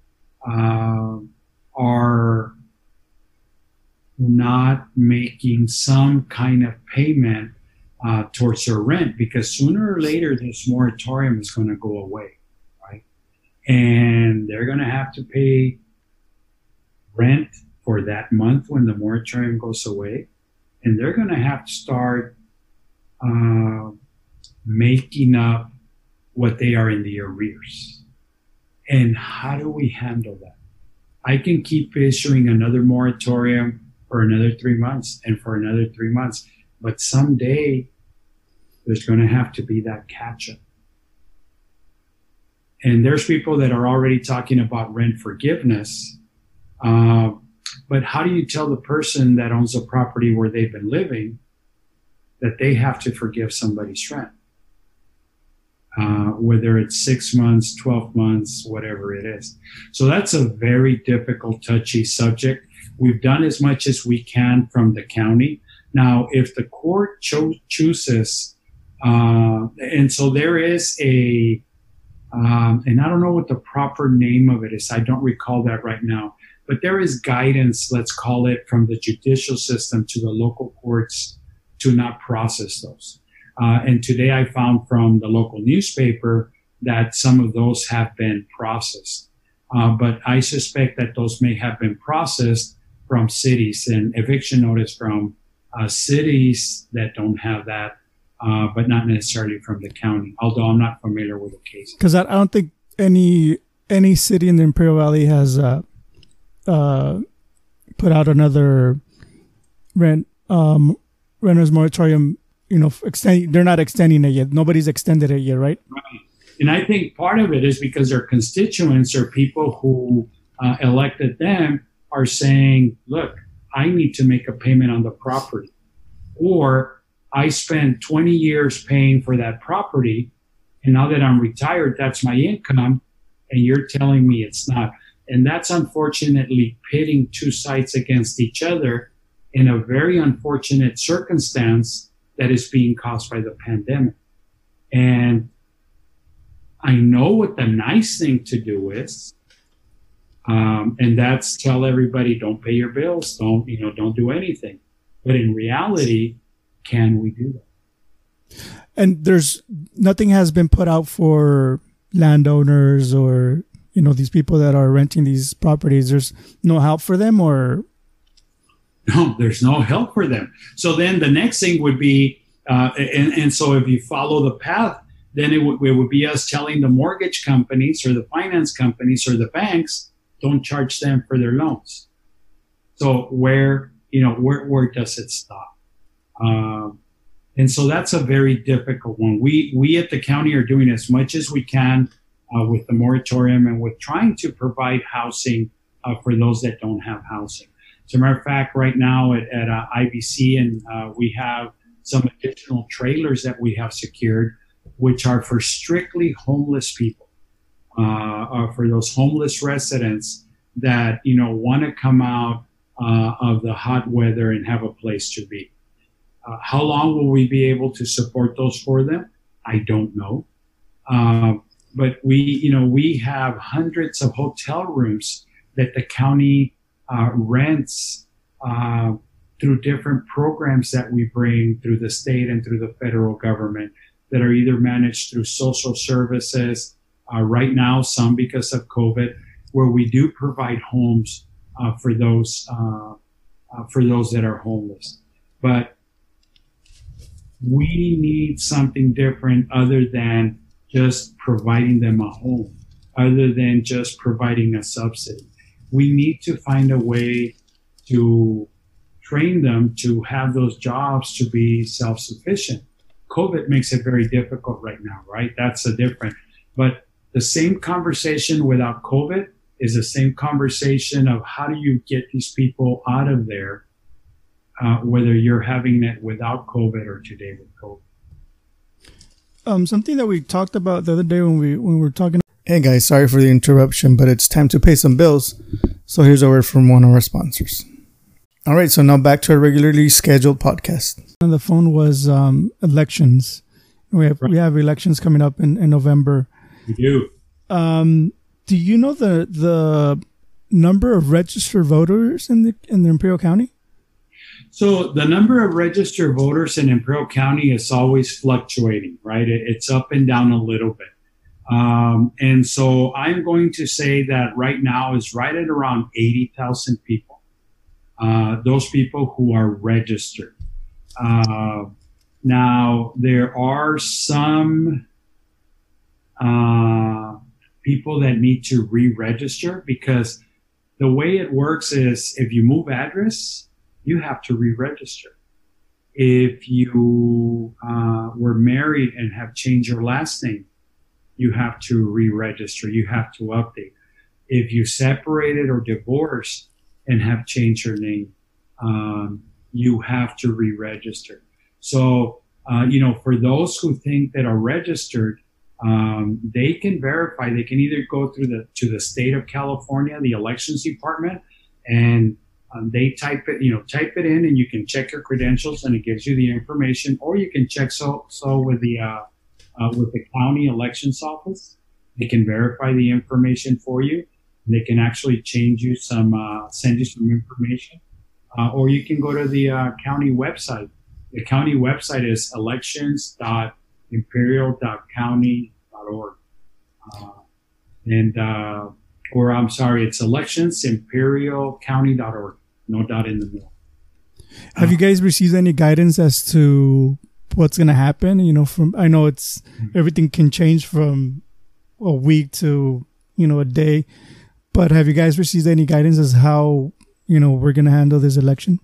Speaker 2: uh, are not making some kind of payment uh, towards their rent because sooner or later this moratorium is going to go away right? and they're going to have to pay rent for that month when the moratorium goes away, and they're going to have to start uh, making up what they are in the arrears. And how do we handle that? I can keep issuing another moratorium for another three months and for another three months, but someday there's going to have to be that catch up. And there's people that are already talking about rent forgiveness. Uh, but how do you tell the person that owns a property where they've been living that they have to forgive somebody's rent? Uh, whether it's six months, 12 months, whatever it is. So that's a very difficult, touchy subject. We've done as much as we can from the county. Now, if the court cho- chooses, uh, and so there is a, um, and I don't know what the proper name of it is. I don't recall that right now. But there is guidance, let's call it, from the judicial system to the local courts to not process those. Uh, and today I found from the local newspaper that some of those have been processed. Uh, but I suspect that those may have been processed from cities and eviction notice from uh, cities that don't have that, uh, but not necessarily from the county. Although I'm not familiar with the case.
Speaker 1: Because I, don't think any any city in the Imperial Valley has uh, uh, put out another rent um, renters moratorium you know, extend, they're not extending it yet. Nobody's extended it yet, right?
Speaker 2: Right. And I think part of it is because their constituents or people who uh, elected them are saying, look, I need to make a payment on the property. Or I spent 20 years paying for that property. And now that I'm retired, that's my income. And you're telling me it's not. And that's unfortunately pitting two sides against each other in a very unfortunate circumstance that is being caused by the pandemic. And I know what the nice thing to do is, um, and that's tell everybody don't pay your bills, don't you know, don't do anything. But in reality, can we do that?
Speaker 1: And there's nothing has been put out for landowners or you know these people that are renting these properties. There's no help for them, or
Speaker 2: no, there's no help for them. So then the next thing would be, uh, and, and so if you follow the path, then it, w- it would be us telling the mortgage companies or the finance companies or the banks, don't charge them for their loans. So where, you know, where, where does it stop? Um, and so that's a very difficult one. We, we at the county are doing as much as we can uh, with the moratorium and with trying to provide housing uh, for those that don't have housing. As a matter of fact, right now at, at uh, IBC, and uh, we have some additional trailers that we have secured, which are for strictly homeless people, uh, for those homeless residents that you know want to come out uh, of the hot weather and have a place to be. Uh, how long will we be able to support those for them? I don't know. Uh, but we, you know, we have hundreds of hotel rooms that the county uh, rents uh, through different programs that we bring through the state and through the federal government that are either managed through social services. Uh, right now, some because of COVID, where we do provide homes uh, for those uh, uh, for those that are homeless. But we need something different other than just providing them a home, other than just providing a subsidy we need to find a way to train them to have those jobs to be self-sufficient. COVID makes it very difficult right now, right? That's a different, but the same conversation without COVID is the same conversation of how do you get these people out of there, uh, whether you're having it without COVID or today with COVID.
Speaker 1: Um, something that we talked about the other day when we when we were talking Hey guys, sorry for the interruption, but it's time to pay some bills. So here's a word from one of our sponsors. All right, so now back to our regularly scheduled podcast. On the phone was um, elections. We have we have elections coming up in, in November.
Speaker 2: We do.
Speaker 1: Um, do you know the the number of registered voters in the in the Imperial County?
Speaker 2: So the number of registered voters in Imperial County is always fluctuating, right? It, it's up and down a little bit. Um, and so I'm going to say that right now is right at around 80,000 people uh, those people who are registered. Uh, now, there are some uh, people that need to re-register because the way it works is if you move address, you have to re-register. If you uh, were married and have changed your last name, you have to re-register. You have to update. If you separated or divorced and have changed your name, um, you have to re-register. So, uh, you know, for those who think that are registered, um, they can verify. They can either go through the to the state of California, the elections department, and um, they type it, you know, type it in, and you can check your credentials, and it gives you the information. Or you can check so so with the uh, uh, with the county elections office. They can verify the information for you. They can actually change you some, uh, send you some information, uh, or you can go to the uh, county website. The county website is elections.com imperial.county.org. Uh, and, or I'm sorry, it's elections imperialcounty.org. No dot in the middle.
Speaker 1: Have you guys received any guidance as to what's going to happen? You know, from, I know it's, mm-hmm. everything can change from a week to, you know, a day, but have you guys received any guidance as how, you know, we're going to handle this election?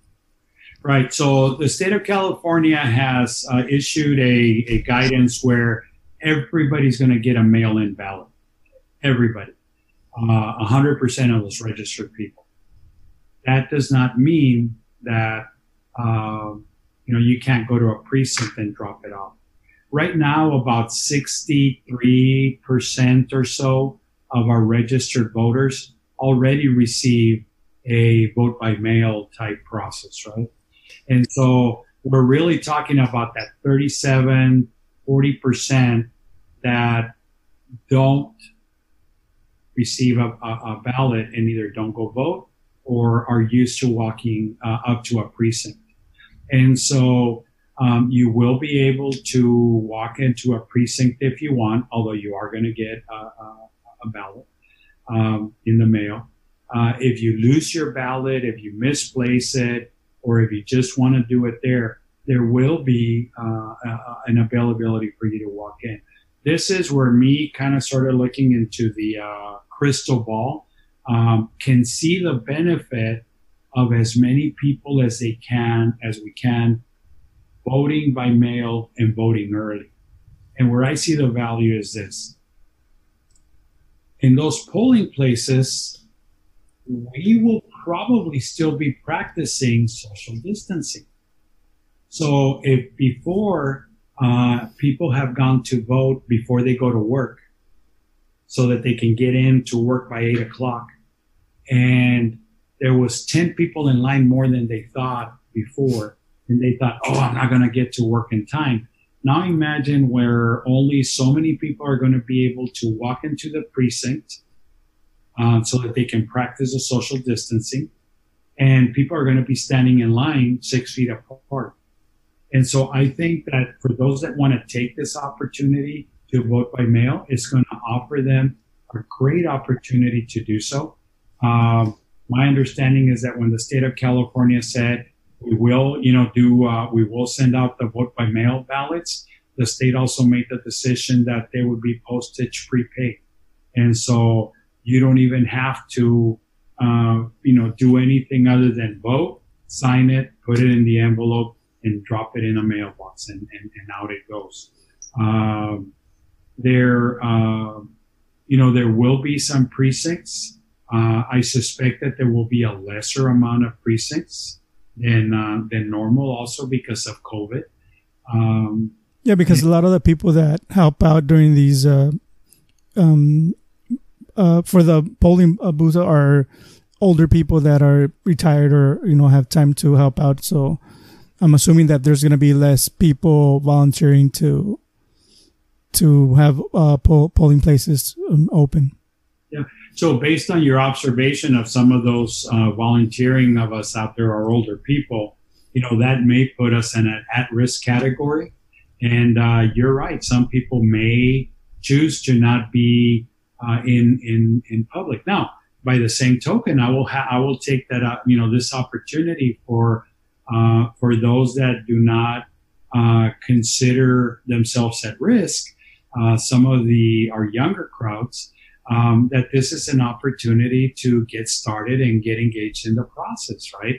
Speaker 2: Right. So the state of California has uh, issued a, a guidance where everybody's going to get a mail in ballot. Everybody. Uh, 100% of those registered people. That does not mean that, uh, you know, you can't go to a precinct and drop it off. Right now, about 63% or so of our registered voters already receive a vote by mail type process, right? And so we're really talking about that 37, 40% that don't receive a, a, a, ballot and either don't go vote or are used to walking uh, up to a precinct. And so um, you will be able to walk into a precinct if you want, although you are going to get a, a ballot um, in the mail. Uh, if you lose your ballot, if you misplace it, or if you just want to do it there, there will be uh, an availability for you to walk in. This is where me kind of of looking into the uh, crystal ball um, can see the benefit of as many people as they can, as we can, voting by mail and voting early. And where I see the value is this. In those polling places, we will probably still be practicing social distancing. So if before uh, people have gone to vote before they go to work so that they can get in to work by eight o'clock and there was 10 people in line more than they thought before and they thought oh i'm not going to get to work in time now imagine where only so many people are going to be able to walk into the precinct uh, so that they can practice the social distancing. And people are going to be standing in line six feet apart. And so I think that for those that want to take this opportunity to vote by mail, it's going to offer them a great opportunity to do so. Um, my understanding is that when the state of California said we will, you know, do uh, we will send out the vote by mail ballots, the state also made the decision that they would be postage prepaid, and so you don't even have to, uh, you know, do anything other than vote, sign it, put it in the envelope, and drop it in a mailbox, and, and, and out it goes. Um, there, uh, you know, there will be some precincts. Uh, I suspect that there will be a lesser amount of precincts than uh, than normal, also because of COVID. Um,
Speaker 1: yeah, because and, a lot of the people that help out during these uh, um, uh, for the polling uh, booth are older people that are retired or you know have time to help out. So I'm assuming that there's going to be less people volunteering to to have uh, poll, polling places um, open.
Speaker 2: Yeah. So based on your observation of some of those uh, volunteering of us out there our older people, you know that may put us in an at-risk category. And uh, you're right. Some people may choose to not be uh, in in in public. Now, by the same token, I will ha- I will take that up, you know, this opportunity for uh, for those that do not uh, consider themselves at risk. Uh, some of the our younger crowds um, that this is an opportunity to get started and get engaged in the process, right?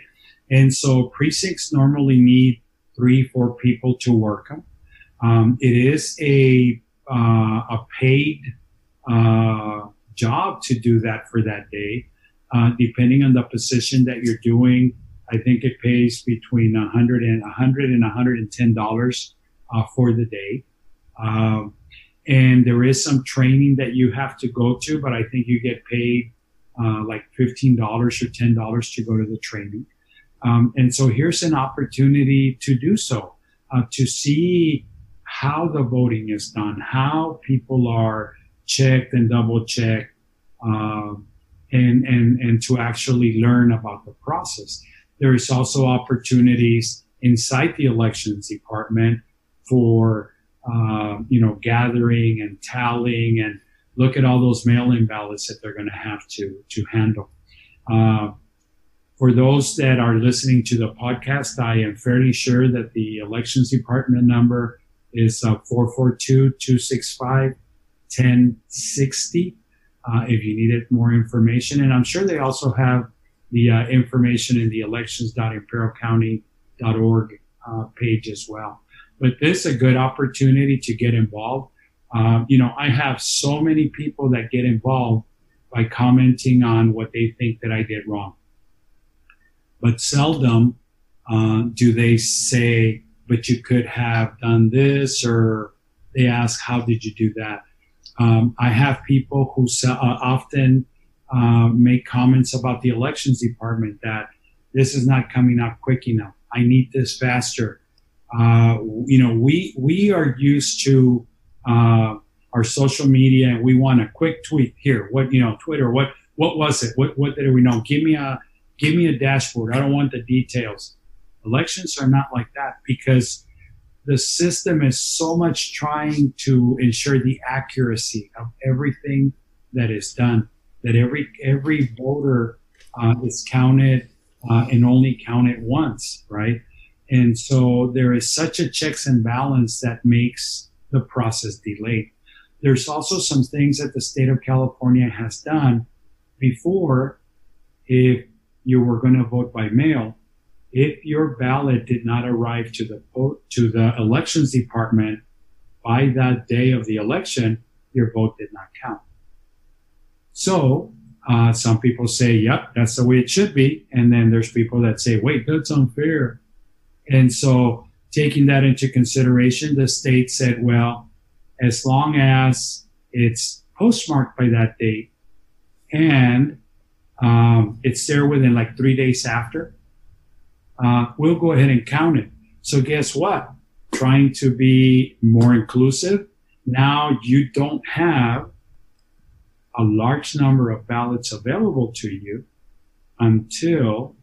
Speaker 2: And so precincts normally need three, four people to work them. Um, it is a uh, a paid uh, job to do that for that day, uh, depending on the position that you're doing. I think it pays between 100 and 100 and 110 dollars uh, for the day. Um, and there is some training that you have to go to, but I think you get paid uh, like $15 or $10 to go to the training. Um, and so here's an opportunity to do so, uh, to see how the voting is done, how people are checked and double checked, uh, and, and, and to actually learn about the process. There is also opportunities inside the elections department for, uh, you know, gathering and tallying and look at all those mail-in ballots that they're going to have to, to handle. Uh, for those that are listening to the podcast, I am fairly sure that the elections department number is uh, 442-265-1060. Uh, if you needed more information. And I'm sure they also have the uh, information in the elections.imperialcounty.org uh, page as well. But this is a good opportunity to get involved. Um, you know, I have so many people that get involved by commenting on what they think that I did wrong but seldom uh, do they say, but you could have done this, or they ask, how did you do that? Um, I have people who uh, often uh, make comments about the elections department that this is not coming up quick enough. I need this faster. Uh, you know, we we are used to uh, our social media, and we want a quick tweet here. What you know, Twitter. What what was it? What what did we know? Give me a Give me a dashboard. I don't want the details. Elections are not like that because the system is so much trying to ensure the accuracy of everything that is done that every every voter uh, is counted uh, and only counted once, right? And so there is such a checks and balance that makes the process delayed. There's also some things that the state of California has done before. If you were going to vote by mail, if your ballot did not arrive to the to the elections department by that day of the election, your vote did not count. So uh, some people say, "Yep, that's the way it should be," and then there's people that say, "Wait, that's unfair." And so, taking that into consideration, the state said, "Well, as long as it's postmarked by that date and um, it's there within like three days after, uh, we'll go ahead and count it. So guess what? Trying to be more inclusive. Now you don't have a large number of ballots available to you until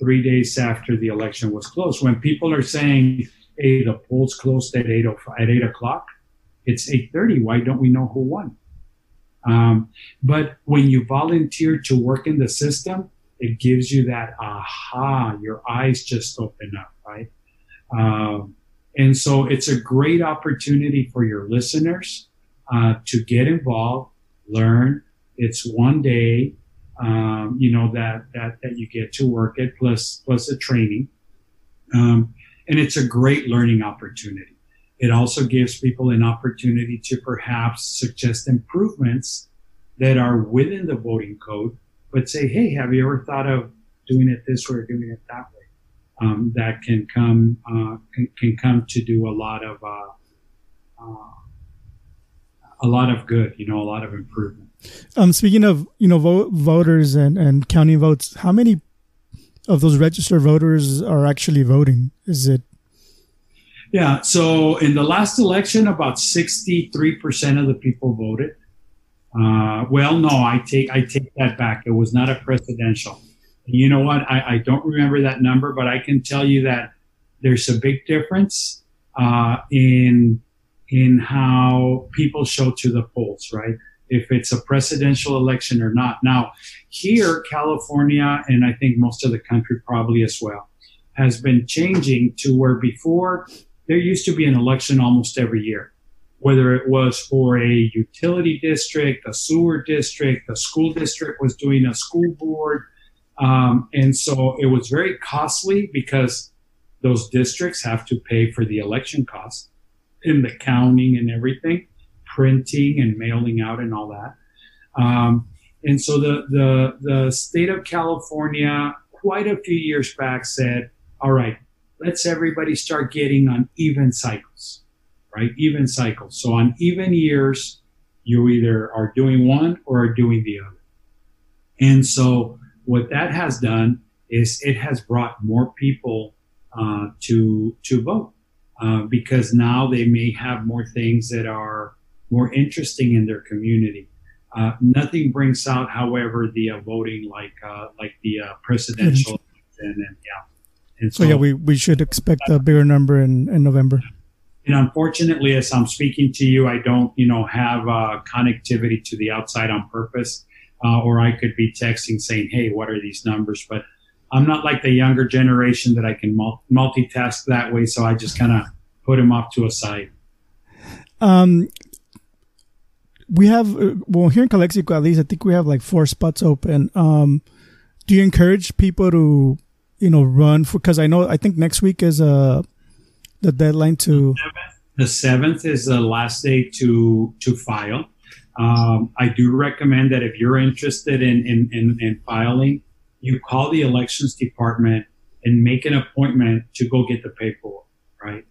Speaker 2: three days after the election was closed. When people are saying, "Hey, the polls closed at eight at eight o'clock," it's eight thirty. Why don't we know who won? Um, but when you volunteer to work in the system, it gives you that aha, your eyes just open up, right? Um, and so it's a great opportunity for your listeners uh, to get involved, learn. It's one day, um, you know, that, that, that you get to work it plus, plus a training. Um, and it's a great learning opportunity. It also gives people an opportunity to perhaps suggest improvements that are within the voting code, but say, hey, have you ever thought of doing it this way or doing it that way? Um, that can come uh, can, can, come to do a lot of uh, uh, a lot of good, you know, a lot of improvement.
Speaker 1: Um, speaking of you know vo- voters and and counting votes, how many of those registered voters are actually voting? Is it
Speaker 2: yeah. So in the last election, about 63% of the people voted. Uh, well, no, I take, I take that back. It was not a presidential. You know what? I, I don't remember that number, but I can tell you that there's a big difference, uh, in, in how people show to the polls, right? If it's a presidential election or not. Now, Here, California, and I think most of the country probably as well, has been changing to where before there used to be an election almost every year, whether it was for a utility district, a sewer district, a school district was doing a school board. Um, and so it was very costly because those districts have to pay for the election costs in the counting and everything, printing and mailing out and all that. Um, and so the, the, the state of California, quite a few years back, said, all right, let's everybody start getting on even cycles, right? Even cycles. So on even years, you either are doing one or are doing the other. And so what that has done is it has brought more people uh, to to vote uh, because now they may have more things that are more interesting in their community. Uh, nothing brings out, however, the uh, voting like uh, like the uh, presidential and, and yeah
Speaker 1: and so, so, yeah, we, we should expect a bigger number in, in November.
Speaker 2: And unfortunately, as I'm speaking to you, I don't, you know, have uh, connectivity to the outside on purpose, uh, or I could be texting saying, "Hey, what are these numbers?" But I'm not like the younger generation that I can multitask that way, so I just kind of put them off to a side.
Speaker 1: Um, we have uh, well here in Calexico at least, I think we have like four spots open. Um, do you encourage people to you know run for because I know I think next week is uh the deadline to
Speaker 2: the seventh is the last day to to file. Um, I do recommend that if you're interested in, in, in, in filing, you call the elections department and make an appointment to go get the paperwork, right?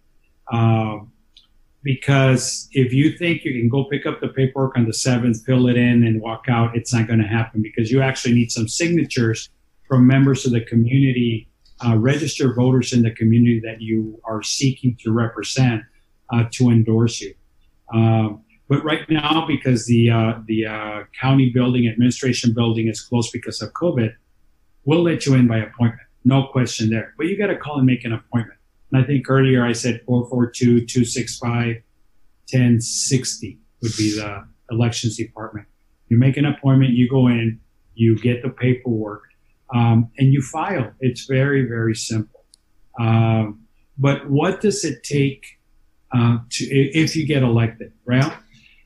Speaker 2: Because if you think you can go pick up the paperwork on the 7th, fill it in, and walk out, it's not going to happen because you actually need some signatures from members of the community, uh, registered voters in the community that you are seeking to represent uh, to endorse you. Um, but right now, because the uh, the uh, county building, administration building is closed because of COVID, we'll let you in by appointment. No question there. But you got to call and make an appointment. And I think earlier I said 442 265 1060 would be the elections department. You make an appointment, you go in, you get the paperwork, um, and you file. It's very, very simple. Um, but what does it take uh, to if you get elected? Well,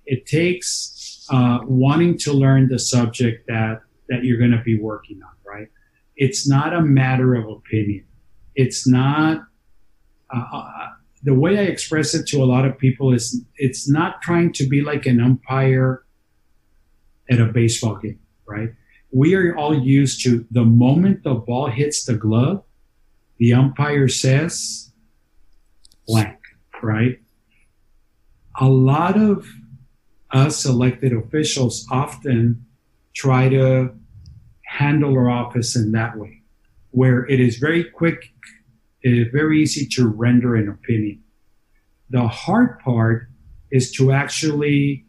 Speaker 2: it takes uh, wanting to learn the subject that that you're going to be working on. Right? It's not a matter of opinion. It's not. Uh, uh, the way I express it to a lot of people is it's not trying to be like an umpire at a baseball game, right? we are all used to the moment the ball hits the glove, the umpire says blank, right? A lot of us elected officials often try to handle our office in that way, where it is very quick, is very easy to render an opinion. The hard part is to actually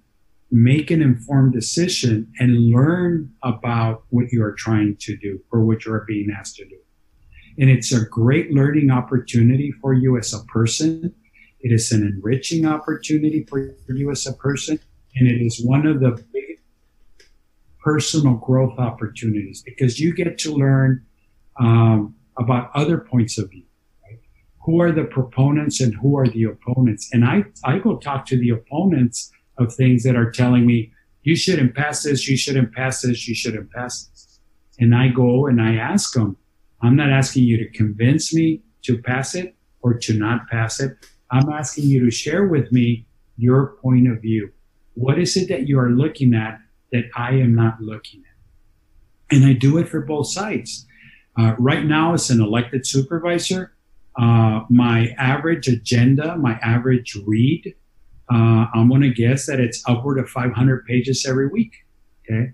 Speaker 2: make an informed decision and learn about what you are trying to do or what you are being asked to do. And it's a great learning opportunity for you as a person. It is an enriching opportunity for you as a person. And it is one of the big personal growth opportunities because you get to learn um, about other points of view. Who are the proponents and who are the opponents? And I, I go talk to the opponents of things that are telling me, you shouldn't pass this, you shouldn't pass this, you shouldn't pass this. And I go and I ask them, I'm not asking you to convince me to pass it or to not pass it. I'm asking you to share with me your point of view. What is it that you are looking at that I am not looking at? And I do it for both sides. Uh, right now, as an elected supervisor, uh, my average agenda, my average read uh, I'm going to guess that it's upward of 500 pages every week. Okay.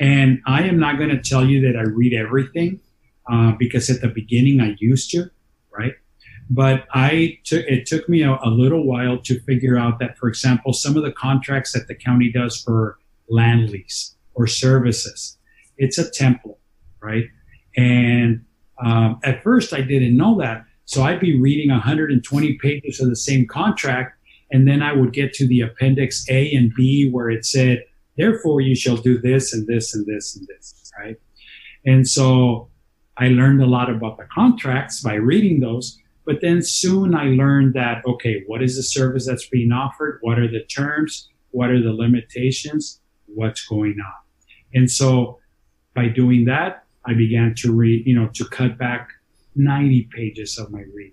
Speaker 2: And I am not going to tell you that I read everything uh, because at the beginning I used to, right? But I took it took me a, a, little while to figure out that, for example, some of the contracts that the county does for land lease or services, it's a template, right? And um, at first I didn't know that, so I'd be reading 120 pages of the same contract and then I would get to the appendix A and B where it said, therefore you shall do this and this and this and this. right? And so I learned a lot about the contracts by reading those. But then soon I learned that, okay, what is the service that's being offered? What are the terms? What are the limitations? What's going on? And so by doing that, I began to read, you know, to cut back 90 pages of my read.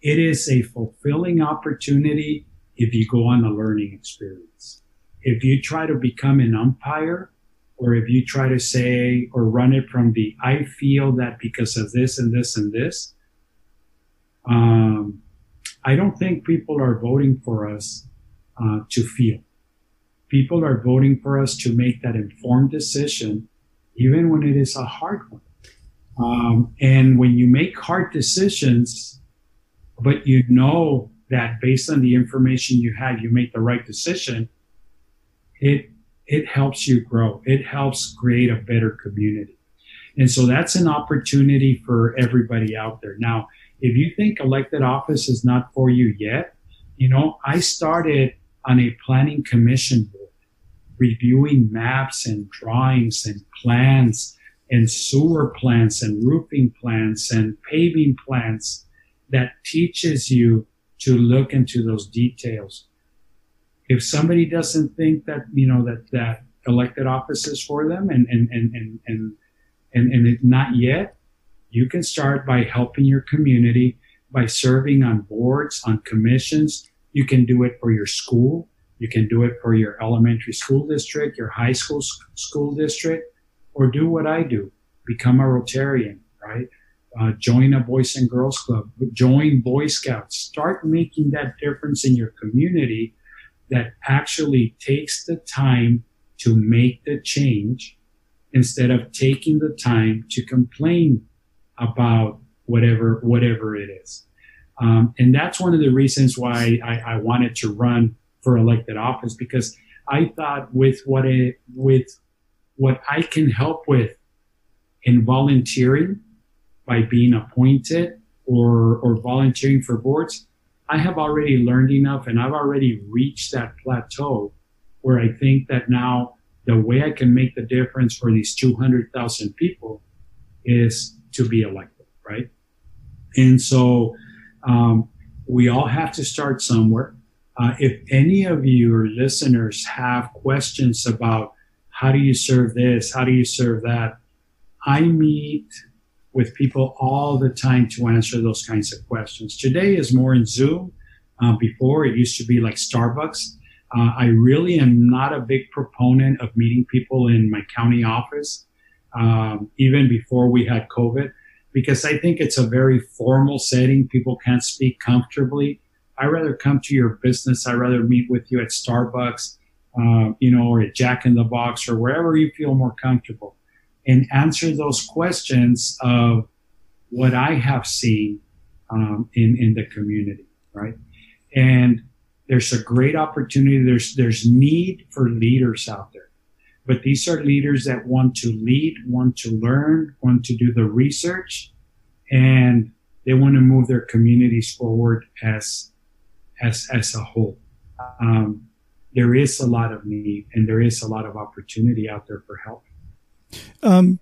Speaker 2: It is a fulfilling opportunity if you go on a learning experience. If you try to become an umpire, or if you try to say or run it from the I feel that because of this and this and this, um, I don't think people are voting for us uh, to feel. People are voting for us to make that informed decision, even when it is a hard one. Um, and when you make hard decisions, but you know that based on the information you have, you make the right decision, it it helps you grow. It helps create a better community. And so that's an opportunity for everybody out there. Now, if you think elected office is not for you yet, you know, I started on a planning commission board reviewing maps and drawings and plans and sewer plans and roofing plans and paving plans that teaches you to look into those details. If somebody doesn't think that, you know, that, that elected office is for them and, and, and, and, and, and, and not yet, you can start by helping your community by serving on boards, on commissions. You can do it for your school. You can do it for your elementary school district, your high school school district, or do what I do. Become a Rotarian, right? Uh, join a Boys and Girls Club, join Boy Scouts, start making that difference in your community that actually takes the time to make the change instead of taking the time to complain about whatever whatever it is. Um, and that's one of the reasons why I, I, wanted to run for elected office because I thought with what it with what I can help with in volunteering by being appointed or or volunteering for boards, I have already learned enough and I've already reached that plateau where I think that now the way I can make the difference for these 200,000 people is to be elected, right? And so um, we all have to start somewhere. Uh, if any of your listeners have questions about how do you serve this, how do you serve that, I meet with people all the time to answer those kinds of questions. Today is more in Zoom. Uh, before it used to be like Starbucks. Uh, I really am not a big proponent of meeting people in my county office um, even before we had COVID, because I think it's a very formal setting. People can't speak comfortably. I rather come to your business. I rather meet with you at Starbucks, uh, you know, or at Jack in the Box or wherever you feel more comfortable, and answer those questions of what I have seen um, in in the community, right? And there's a great opportunity. There's there's need for leaders out there but these are leaders that want to lead, want to learn, want to do the research, and they want to move their communities forward as as as a whole. Um, there is a lot of need, and there is a lot of opportunity out there for help.
Speaker 1: Um,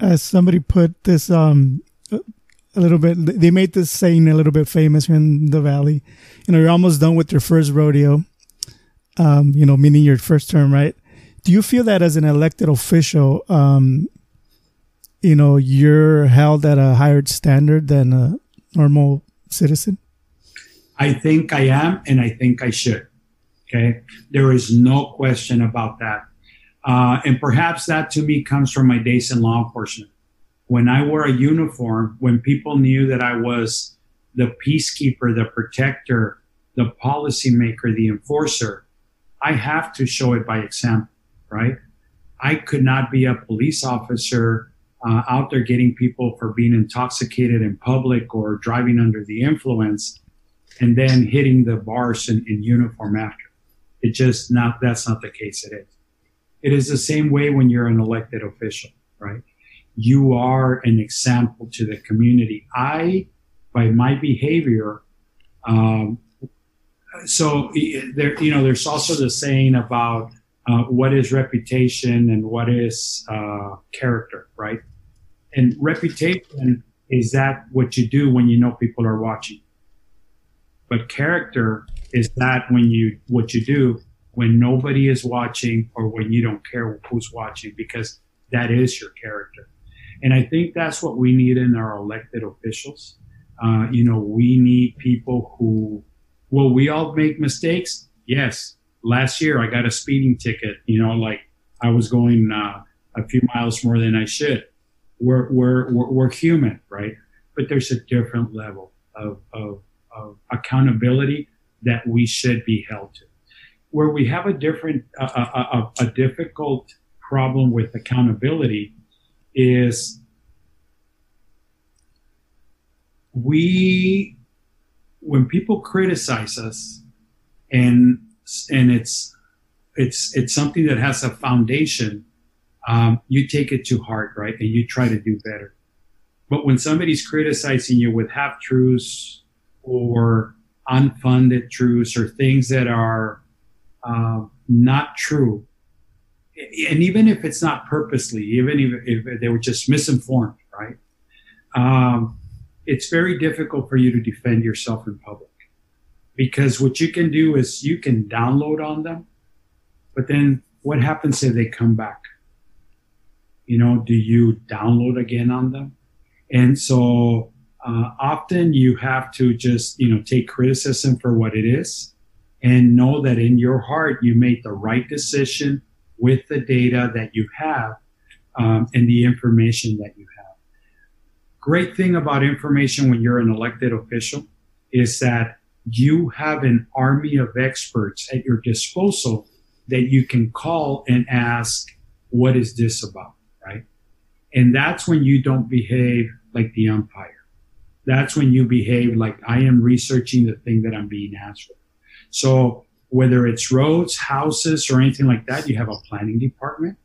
Speaker 1: as somebody put this um, a little bit, they made this saying a little bit famous in the valley. You know, you're almost done with your first rodeo. Um, you know, meaning your first term, right? do you feel that as an elected official, um, you know, you're held at a higher standard than a normal citizen?
Speaker 2: I think I am, and I think I should. Okay. There is no question about that. Uh, and perhaps that to me comes from my days in law enforcement. When I wore a uniform, when people knew that I was the peacekeeper, the protector, the policymaker, the enforcer, I have to show it by example right? I could not be a police officer uh, out there getting people for being intoxicated in public or driving under the influence and then hitting the bars in, in uniform after. It just not, that's not the case it is. It is the same way when you're an elected official, right? You are an example to the community. I, by my behavior, um, so there, you know, there's also the saying about uh, what is reputation and what is uh, character, right? And reputation is that what you do when you know people are watching. But character is that when you what you do when nobody is watching or when you don't care who's watching because that is your character. And I think that's what we need in our elected officials. Uh, you know, we need people who, will we all make mistakes? Yes. Last year I got a speeding ticket, you know, like I was going uh, a few miles more than I should. We're, we're, we're, we're human, right? But there's a different level of, of, of accountability that we should be held to. Where we have a different, a, a, a difficult problem with accountability is we, when people criticize us and, and it's, it's, it's something that has a foundation, um, you take it to heart, right? And you try to do better. But when somebody's criticizing you with half truths or unfunded truths or things that are uh, not true. And even if it's not purposely, even if, if they were just misinformed, right? Um, it's very difficult for you to defend yourself in public because what you can do is you can download on them, but then what happens if they come back? You know, do you download again on them? And so uh, often you have to just you know take criticism for what it is and know that in your heart you made the right decision with the data that you have um, and the information that you have. Great thing about information when you're an elected official is that you have an army of experts at your disposal that you can call and ask what is this about? Right? And that's when you don't behave like the umpire that's when you behave like I am researching the thing that I'm being asked for. So whether it's roads, houses, or anything like that, you have a planning department.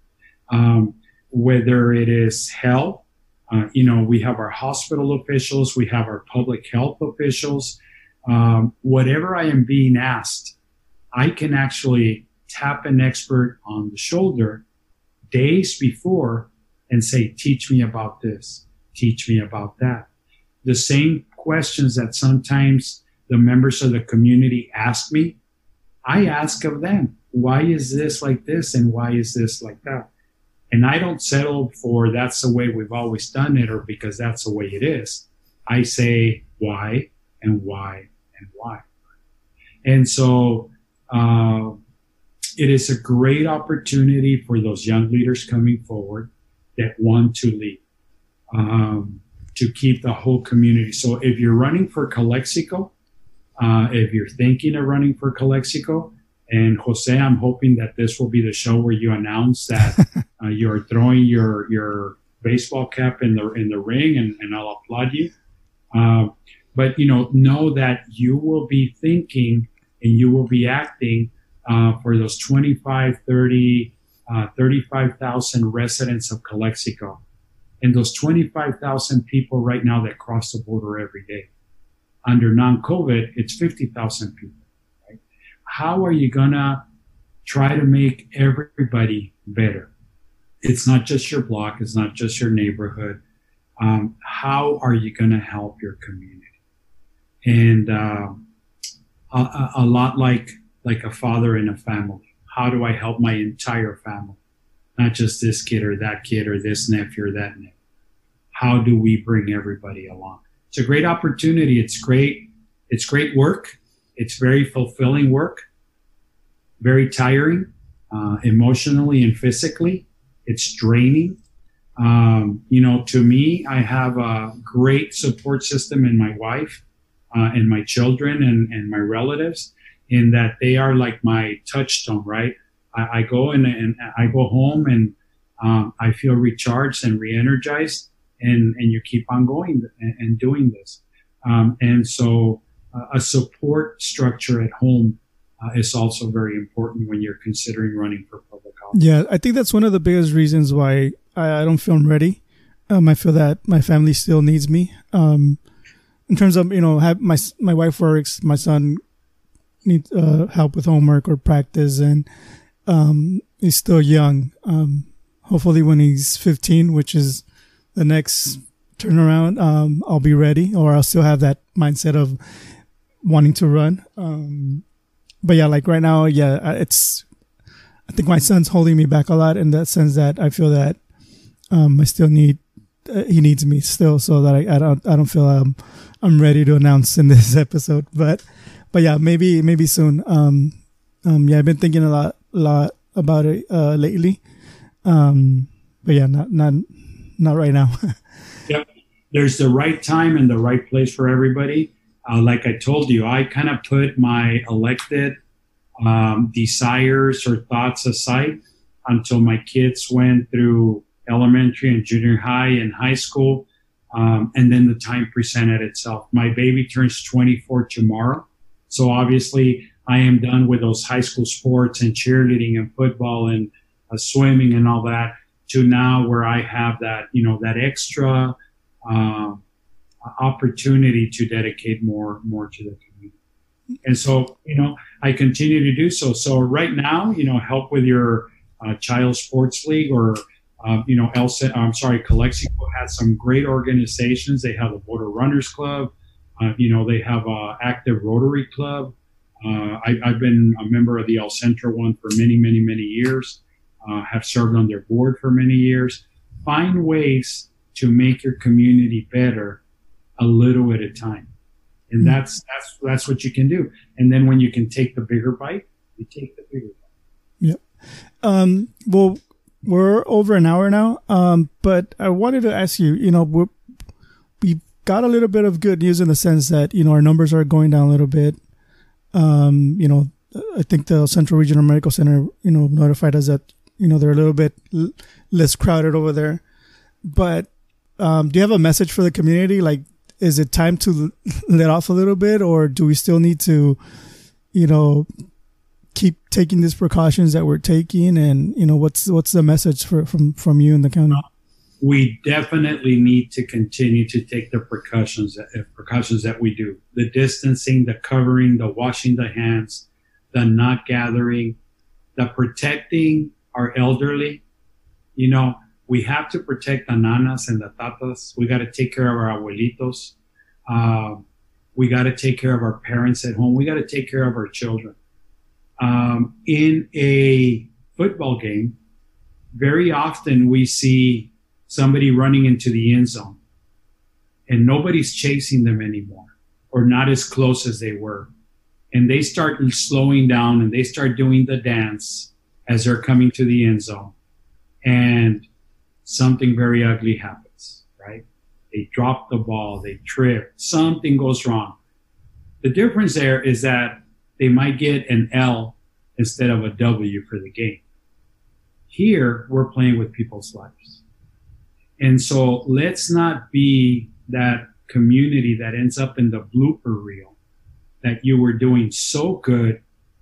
Speaker 2: Um, whether it is health, uh, you know, we have our hospital officials, we have our public health officials. Um, whatever I am being asked, I can actually tap an expert on the shoulder days before and say, teach me about this, teach me about that the same questions that sometimes the members of the community ask me, I ask of them. Why is this like this and why is this like that? And I don't settle for that's the way we've always done it or because that's the way it is. I say why and why and why. And so uh, it is a great opportunity for those young leaders coming forward that want to lead. Um, to keep the whole community. So if you're running for Calexico, uh, if you're thinking of running for Calexico, and Jose, I'm hoping that this will be the show where you announce that uh, you're throwing your your baseball cap in the in the ring, and, and I'll applaud you. Uh, but you know, know that you will be thinking and you will be acting uh, for those 25, 30, uh, 35,000 residents of Calexico and those 25,000 people right now that cross the border every day. Under non-COVID, it's 50,000 people. Right? How are you gonna try to make everybody better? It's not just your block. It's not just your neighborhood. Um, how are you gonna help your community? And uh, a, a lot like like a father in a family. How do I help my entire family? Not just this kid or that kid or this nephew or that nephew. How do we bring everybody along? It's a great opportunity. It's great. It's great work. It's very fulfilling work. Very tiring, uh, emotionally and physically. It's draining. Um, you know, to me, I have a great support system in my wife uh, and my children and, and my relatives in that they are like my touchstone, right? I, I go and, and I go home and um, I feel recharged and re-energized, and and you keep on going and, and doing this. Um, and so, uh, a support structure at home uh, is also very important when you're considering running for public office.
Speaker 1: Yeah, I think that's one of the biggest reasons why I, I don't feel I'm ready. Um, I feel that my family still needs me. Um, in terms of you know, have my my wife works, my son needs uh, help with homework or practice, and um, he's still young. Um, hopefully when he's 15, which is the next turnaround, um, I'll be ready or I'll still have that mindset of wanting to run. Um, but yeah, like right now, yeah, it's, I think my son's holding me back a lot in that sense that I feel that, um, I still need, uh, he needs me still so that I, I don't, I don't feel, um, I'm ready to announce in this episode, but, but yeah, maybe, maybe soon. Um, um, yeah, I've been thinking a lot, lot about it, uh, lately. Um, but yeah, not, not, not right now.
Speaker 2: yep. There's the right time and the right place for everybody. Uh, like I told you, I kind of put my elected um, desires or thoughts aside until my kids went through elementary and junior high and high school. Um, and then the time presented itself. My baby turns 24 tomorrow. So obviously I am done with those high school sports and cheerleading and football and uh, swimming and all that to now where I have that, you know, that extra, uh, opportunity to dedicate more, more to the community. And so, you know, I continue to do so. So right now, you know, help with your uh, child sports league or, uh, you know, Elsa, I'm sorry, Calexico has some great organizations. They have a Border Runners Club. Uh, you know, they have a active Rotary Club. Uh, I, have been a member of the El Centro one for many, many, many years. Uh, have served on their board for many years. Find ways to make your community better a little at a time. And mm-hmm. that's, that's, that's what you can do. And then when you can take the bigger bite, you take the bigger bite.
Speaker 1: Yep. Um, well, we're over an hour now. Um, but I wanted to ask you, you know, we we got a little bit of good news in the sense that, you know, our numbers are going down a little bit. Um, you know, I think the Central Regional Medical Center, you know, notified us that, you know, they're a little bit l- less crowded over there. But, um, do you have a message for the community? Like, is it time to let off a little bit or do we still need to, you know, keep taking these precautions that we're taking and, you know, what's, what's the message for, from, from you in the county?
Speaker 2: We definitely need to continue to take the precautions that, uh, precautions that we do. The distancing, the covering, the washing the hands, the not gathering, the protecting our elderly. You know, we have to protect the nanas and the tatas. We got to take care of our abuelitos. Uh, we got to take care of our parents at home. We got to take care of our children. Um, in a football game, very often we see somebody running into the end zone and nobody's chasing them anymore or not as close as they were. And they start slowing down and they start doing the dance as they're coming to the end zone. And something very ugly happens, right? They drop the ball, they trip, something goes wrong. The difference there is that they might get an L instead of a W for the game. Here, we're playing with people's lives. And so let's not be that community that ends up in the blooper reel that you were doing so good,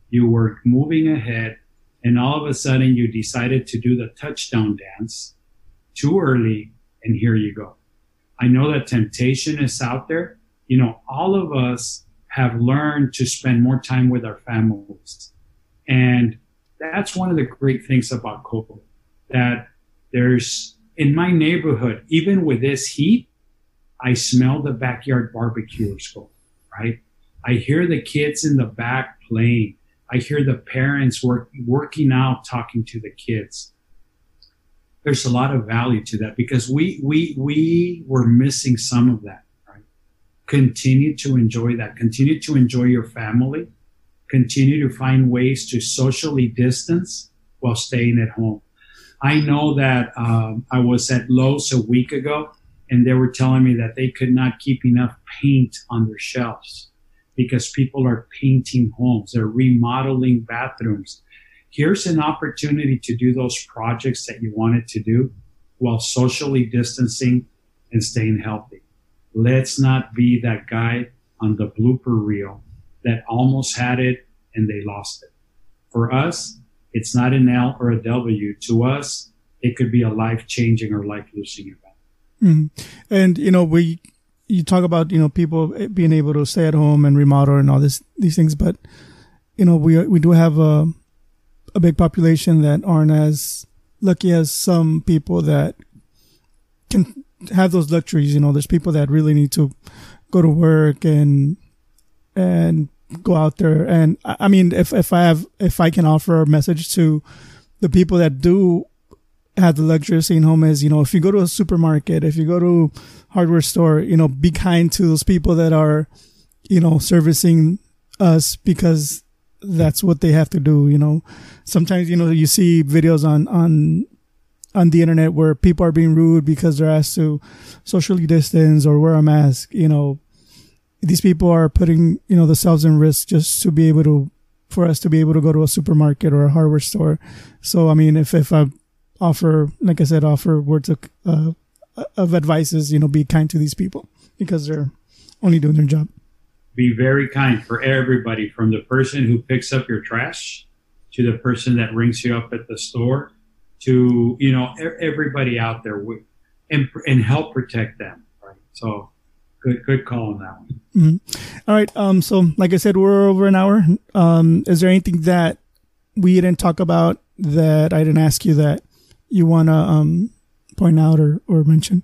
Speaker 2: you were moving ahead, and all of a sudden you decided to do the touchdown dance too early, and here you go. I know that temptation is out there. You know, all of us have learned to spend more time with our families. And that's one of the great things about COVID that there's in my neighborhood, even with this heat, I smell the backyard barbecuers go, right? I hear the kids in the back playing. I hear the parents work, working out, talking to the kids. There's a lot of value to that because we we we were missing some of that right? Continue to enjoy that. Continue to enjoy your family. Continue to find ways to socially distance while staying at home i know that um, i was at Lowe's a week ago and they were telling me that they could not keep enough paint on their shelves because people are painting homes they're remodeling bathrooms here's an opportunity to do those projects that you wanted to do while socially distancing and staying healthy. Let's not be that guy on the blooper reel that almost had it and they lost it. For us, it's not an L or a W. To us, it could be a life changing or life losing event.
Speaker 1: Mm-hmm. And, you know, we, you talk about, you know, people being able to stay at home and remodel and all this, these things, but, you know, we, we do have a, a big population that aren't as lucky as some people that can have those luxuries. You know, there's people that really need to go to work and and go out there. And I mean, if if I have if I can offer a message to the people that do have the luxury of staying home is, you know, if you go to a supermarket, if you go to hardware store, you know, be kind to those people that are, you know, servicing us because that's what they have to do. You know, sometimes, you know, you see videos on, on, on the internet where people are being rude because they're asked to socially distance or wear a mask. You know, these people are putting, you know, themselves in risk just to be able to, for us to be able to go to a supermarket or a hardware store. So, I mean, if, if I offer, like I said, offer words of, uh, of advices, you know, be kind to these people because they're only doing their job.
Speaker 2: Be very kind for everybody from the person who picks up your trash to the person that rings you up at the store to, you know, everybody out there and, and help protect them. Right. So good, good call on that one.
Speaker 1: Mm-hmm. All right. Um, so like I said, we're over an hour. Um, is there anything that we didn't talk about that I didn't ask you that you want to, um, point out or, or mention?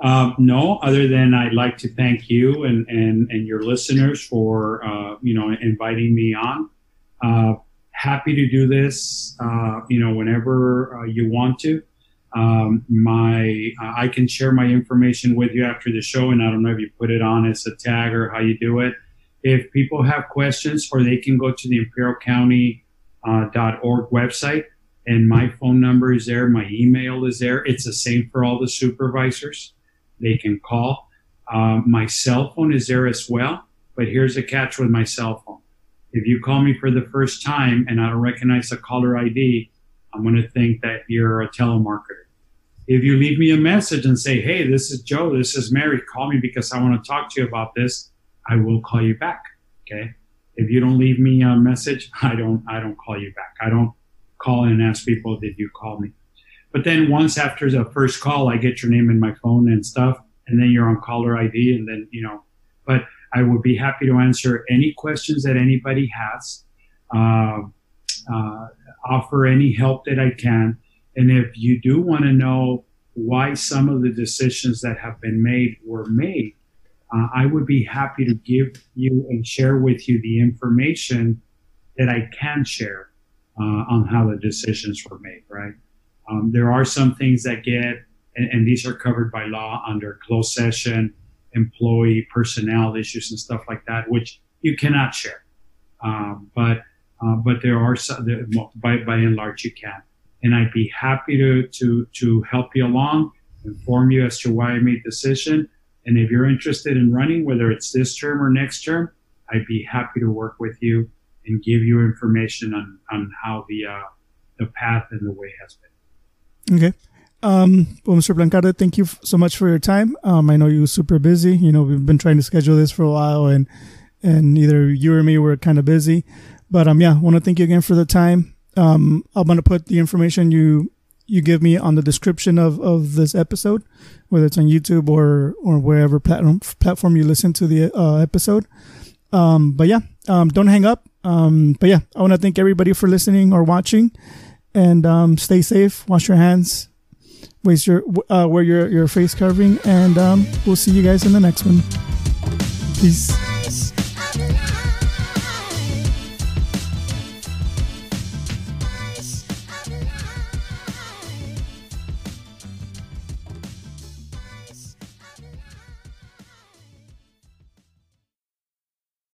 Speaker 2: Um, no, other than I'd like to thank you and, and, and your listeners for, uh, you know, inviting me on. Uh, happy to do this, uh, you know, whenever uh, you want to. Um, my, uh, I can share my information with you after the show, and I don't know if you put it on as a tag or how you do it. If people have questions, or they can go to the imperialcounty.org uh, website and my phone number is there. My email is there. It's the same for all the supervisors. They can call. Uh, my cell phone is there as well. But here's the catch with my cell phone. If you call me for the first time and I don't recognize the caller ID, I'm going to think that you're a telemarketer. If you leave me a message and say, Hey, this is Joe, this is Mary, call me because I want to talk to you about this, I will call you back. Okay. If you don't leave me a message, I don't, I don't call you back. I don't, call and ask people, did you call me? But then once after the first call, I get your name in my phone and stuff, and then you're on caller ID, and then, you know, but I would be happy to answer any questions that anybody has, uh, uh, offer any help that I can. And if you do want to know why some of the decisions that have been made were made, uh, I would be happy to give you and share with you the information that I can share uh, on how the decisions were made, right? Um, there are some things that get, and, and, these are covered by law under closed session, employee personnel issues and stuff like that, which you cannot share. Um, but uh, but there are some, by by and large you can, and I'd be happy to to to help you along, inform you as to why I made the decision, and if you're interested in running, whether it's this term or next term, I'd be happy to work with you and give you information on, on how the uh, the path and the way has been.
Speaker 1: Okay. Um, well, Mr. Plancarte, thank you so much for your time. Um, I know you're super busy. You know, we've been trying to schedule this for a while, and and either you or me were kind of busy. But um, yeah, want to thank you again for the time. Um, I'm gonna put the information you you give me on the description of, of this episode, whether it's on YouTube or or wherever platform platform you listen to the uh, episode. Um, but yeah, um, don't hang up. Um, but yeah, I want to thank everybody for listening or watching, and um, stay safe. Wash your hands. Waste your uh, wear your your face covering, and um, we'll see you guys in the next one. Peace.